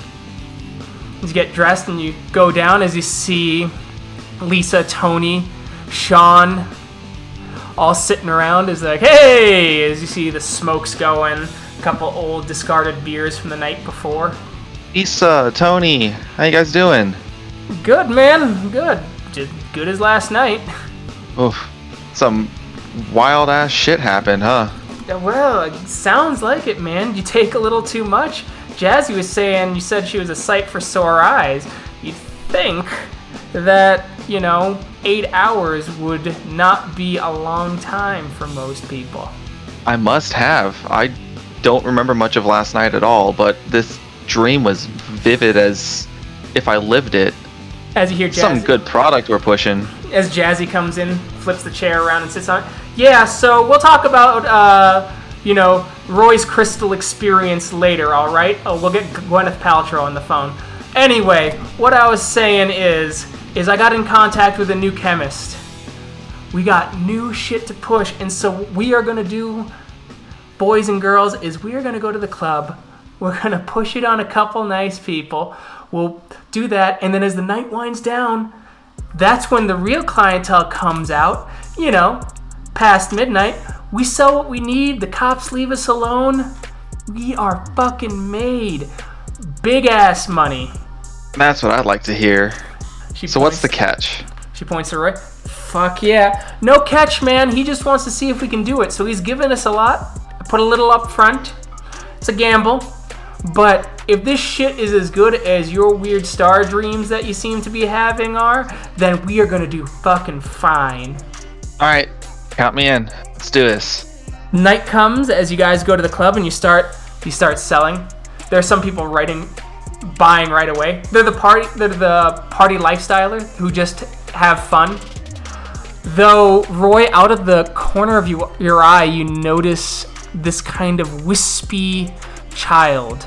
You get dressed and you go down as you see Lisa, Tony, Sean, all sitting around. Is like, hey, as you see the smokes going, a couple old discarded beers from the night before. Lisa, Tony, how you guys doing? Good man, good, just good as last night. Oof, some wild ass shit happened, huh? Well, sounds like it, man. You take a little too much. Jazzy was saying you said she was a sight for sore eyes. You'd think that, you know, eight hours would not be a long time for most people. I must have. I don't remember much of last night at all, but this dream was vivid as if I lived it. As you hear Jazzy, Some good product we're pushing. as Jazzy comes in, flips the chair around and sits on it. Yeah, so we'll talk about, uh, you know, Roy's crystal experience later, all right? Oh, we'll get Gwyneth Paltrow on the phone. Anyway, what I was saying is, is I got in contact with a new chemist. We got new shit to push, and so we are gonna do, boys and girls, is we are gonna go to the club. We're gonna push it on a couple nice people. We'll do that, and then as the night winds down, that's when the real clientele comes out. You know, past midnight. We sell what we need. The cops leave us alone. We are fucking made. Big ass money. That's what I'd like to hear. She So what's the catch? She points to Roy. Fuck yeah. No catch, man. He just wants to see if we can do it. So he's given us a lot. I put a little up front. It's a gamble. But if this shit is as good as your weird star dreams that you seem to be having are, then we are gonna do fucking fine. All right, count me in. Let's do this. Night comes as you guys go to the club and you start you start selling. There are some people writing buying right away. They're the party they're the party lifestyler who just have fun. Though Roy out of the corner of you, your eye you notice this kind of wispy child.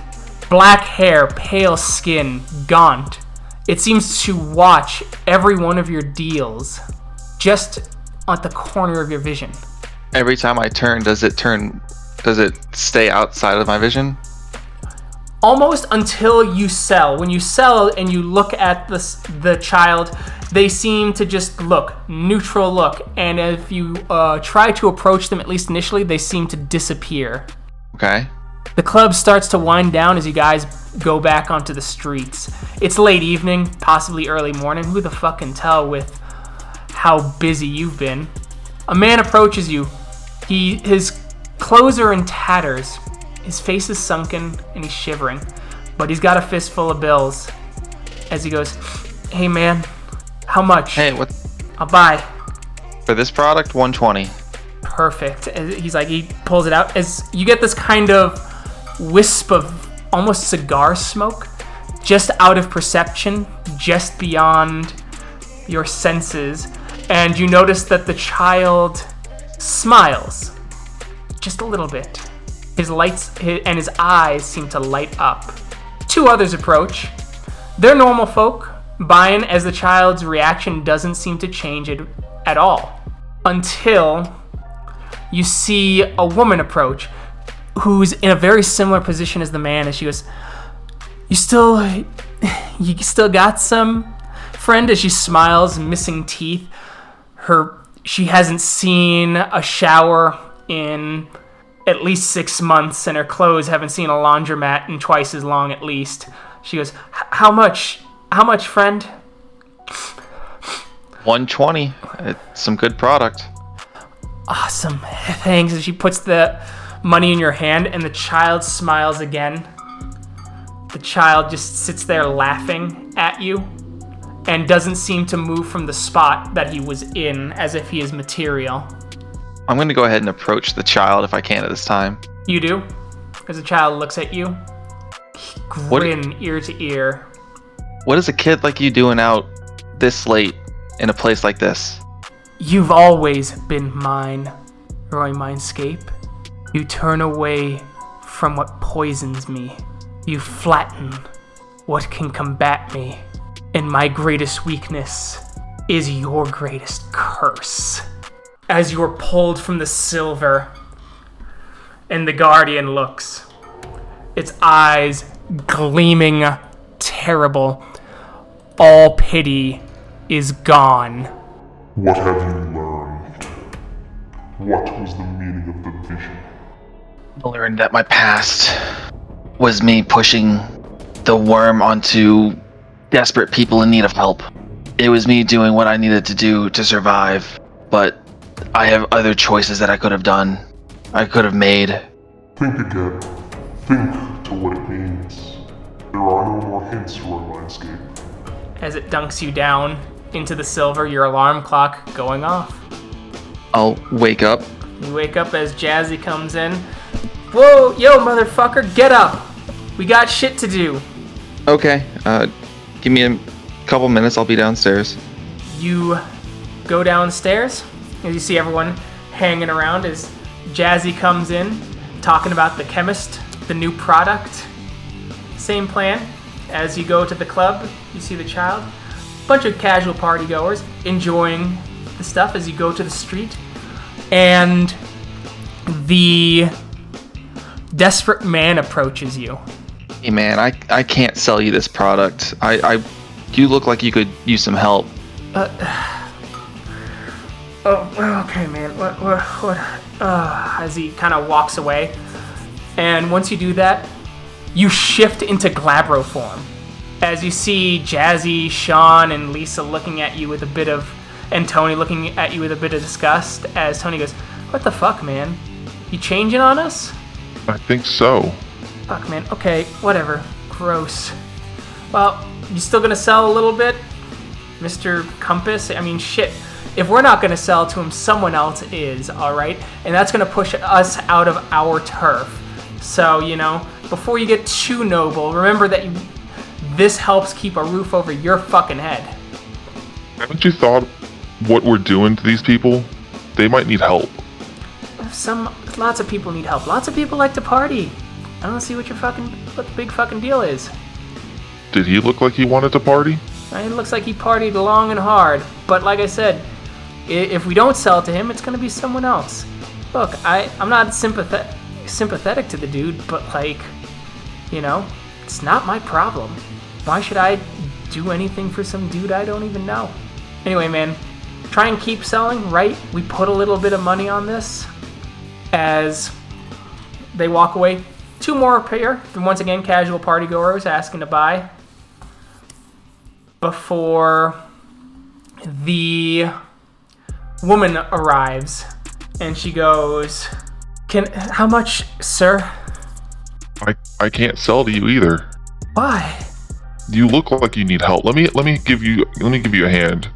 Black hair, pale skin, gaunt. It seems to watch every one of your deals just at the corner of your vision. Every time I turn, does it turn? Does it stay outside of my vision? almost until you sell. When you sell and you look at the the child, they seem to just look neutral look, and if you uh, try to approach them, at least initially, they seem to disappear. Okay. The club starts to wind down as you guys go back onto the streets. It's late evening, possibly early morning. Who the fuck can tell with how busy you've been? A man approaches you. He his clothes are in tatters. His face is sunken and he's shivering, but he's got a fistful of bills. As he goes, "Hey man, how much? Hey, what I'll buy." for this product? 120. perfect. He's like, he pulls it out as you get this kind of wisp of almost cigar smoke just out of perception, just beyond your senses. And you notice that the child smiles just a little bit. His lights hi- and his eyes seem to light up. Two others approach. They're normal folk, buying as the child's reaction doesn't seem to change it at all. Until you see a woman approach who's in a very similar position as the man and she goes you still you still got some friend as she smiles missing teeth her she hasn't seen a shower in at least six months and her clothes haven't seen a laundromat in twice as long at least she goes how much how much friend 120. It's some good product. Awesome. Thanks. And she puts the money in your hand, and the child smiles again. The child just sits there laughing at you and doesn't seem to move from the spot that he was in as if he is material. I'm going to go ahead and approach the child if I can at this time. You do? As the child looks at you, What- grin ear to ear. What is a kid like you doing out this late in a place like this? You've always been mine, Roy Mindscape. You turn away from what poisons me. You flatten what can combat me. And my greatest weakness is your greatest curse. As you're pulled from the silver, and the guardian looks, its eyes gleaming terrible. All pity is gone. What have you learned? What was the meaning of? I learned that my past was me pushing the Wyrm onto desperate people in need of help. It was me doing what I needed to do to survive, but I have other choices that I could have done. I could have made. Think again. Think to what it means. There are no more hints for a landscape. as it dunks you down into the silver, your alarm clock going off. I'll wake up. You wake up as Jazzy comes in. Whoa, yo, motherfucker, get up! We got shit to do. Okay. Uh, give me a couple minutes. I'll be downstairs. You go downstairs as you see everyone hanging around as Jazzy comes in, talking about the chemist, the new product. Same plan. As you go to the club, you see the child. Bunch of casual party goers enjoying the stuff as you go to the street. And the desperate man approaches you. Hey man, I I can't sell you this product. I I you look like you could use some help. Uh, Oh, okay, man. What, what, what? Uh, as he kind of walks away. And once you do that, you shift into Glabro form. As you see Jazzy, Sean, and Lisa looking at you with a bit of. And Tony looking at you with a bit of disgust. As Tony goes, What the fuck, man? You changing on us? I think so. Fuck, man. Okay, whatever. Gross. Well, you still gonna sell a little bit? Mr. Compass? I mean, shit. If we're not gonna sell to him, someone else is, alright? And that's gonna push us out of our turf. So, you know, before you get too noble, remember that you, this helps keep a roof over your fucking head. Haven't you thought what we're doing to these people? They might need help. Some, lots of people need help. Lots of people like to party. I don't see what your fucking, what the big fucking deal is. Did he look like he wanted to party? I mean, It looks like he partied long and hard. But like I said, if we don't sell to him, it's gonna be someone else. Look, I, I'm not sympathetic sympathetic to the dude, but like, you know, it's not my problem. Why should I do anything for some dude I don't even know? Anyway, man, try and keep selling, right? We put a little bit of money on this as they walk away. Two more appear. Then once again, casual party goers asking to buy before the woman arrives and she goes can how much sir I I can't sell to you either. why You look like you need help. Let me let me give you let me give you a hand.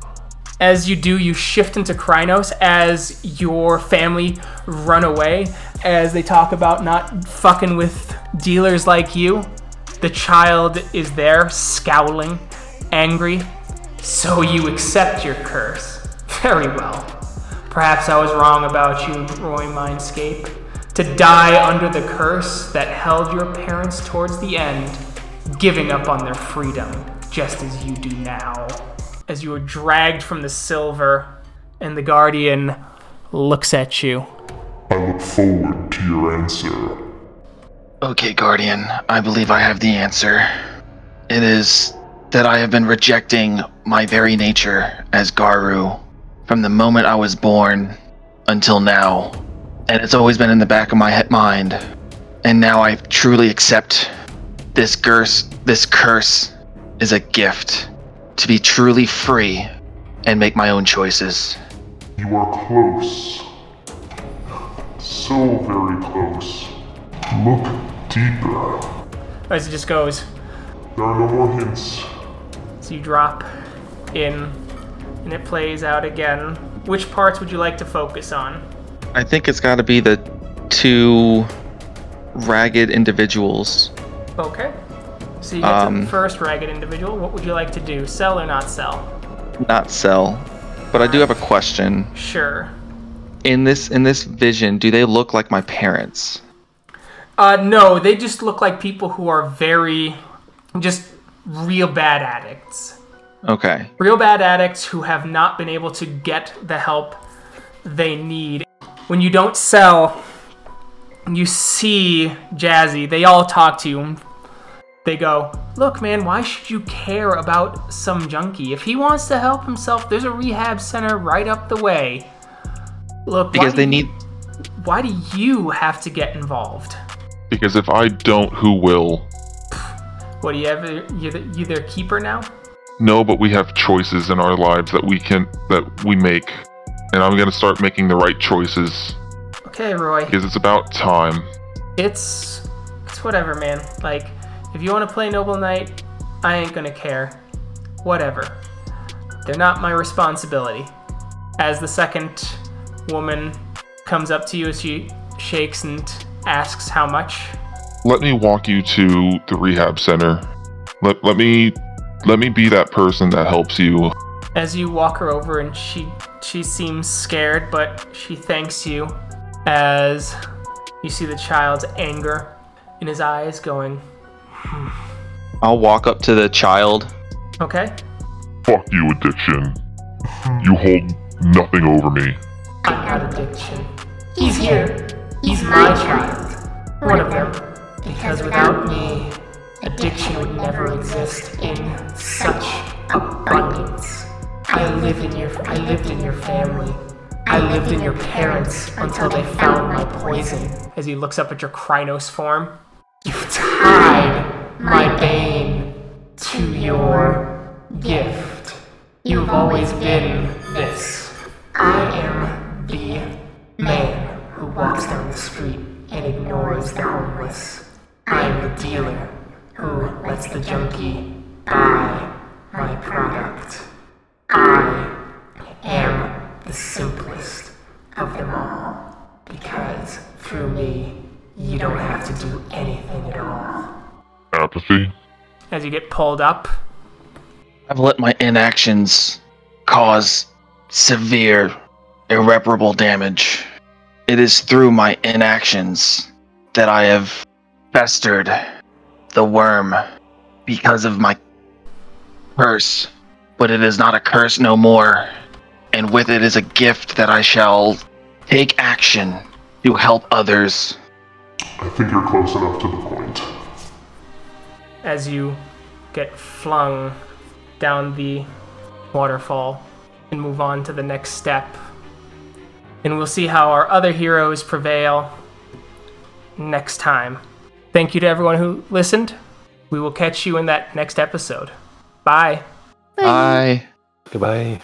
As you do you shift into Crinos as your family run away as they talk about not fucking with dealers like you the child is there scowling angry so you accept your curse very well Perhaps I was wrong about you, Roy Mindscape. To die under the curse that held your parents towards the end, giving up on their freedom, just as you do now. As you are dragged from the silver, and the Guardian looks at you. I look forward to your answer. Okay, Guardian, I believe I have the answer. It is that I have been rejecting my very nature as Garou from the moment I was born until now. And it's always been in the back of my he- mind. And now I truly accept this curse this curse is a gift to be truly free and make my own choices. You are close. So very close. Look deeper. As it just goes, There are no more hints. so you drop in, and it plays out again. Which parts would you like to focus on? I think it's got to be the two ragged individuals. Okay. So you get to Um, the first ragged individual. What would you like to do? Sell or not sell? Not sell. But I do have a question. Sure. In this in this vision, do they look like my parents? Uh, no, they just look like people who are very, just real bad addicts. Okay. Real bad addicts who have not been able to get the help they need. When you don't sell, you see Jazzy, they all talk to you. They go, Look, man, why should you care about some junkie? If he wants to help himself, there's a rehab center right up the way. Look, Because do they you- need Why do you have to get involved? Because if I don't, who will? What do you have? You the, you their keeper now? No, but we have choices in our lives that we can that we make. And I'm gonna start making the right choices. Okay, Roy. Because it's about time. It's it's whatever, man. Like, if you want to play Noble Knight, I ain't gonna care. Whatever. They're not my responsibility. As the second woman comes up to you, as she shakes and asks how much. Let me walk you to the rehab center. Let let me let me be that person that helps you. As you walk her over, and she she seems scared, but she thanks you. As you see the child's anger in his eyes, going, I'll walk up to the child. "Okay, Fuck you, addiction. You hold nothing over me. I'm not addiction. He's here. He's my child. One of them. Because without me, addiction would never exist in such abundance. I live in your I lived in your family. I lived in your parents until they found my poison. As he looks up at your Crinos form, you've tied my bane to your gift. You've always been this. I am the man who walks down the street and ignores the homeless. I am the dealer who lets the junkie buy my product. I am the simplest of them all because through me, you don't have to do anything at all. Apathy? As you get pulled up, I've let my inactions cause severe, irreparable damage. It is through my inactions that I have festered the Wyrm because of my curse. But it is not a curse no more, and with it is a gift that I shall take action to help others. I think you're close enough to the point. As you get flung down the waterfall and move on to the next step. And we'll see how our other heroes prevail next time. Thank you to everyone who listened. We will catch you in that next episode. Bye. Bye. Goodbye.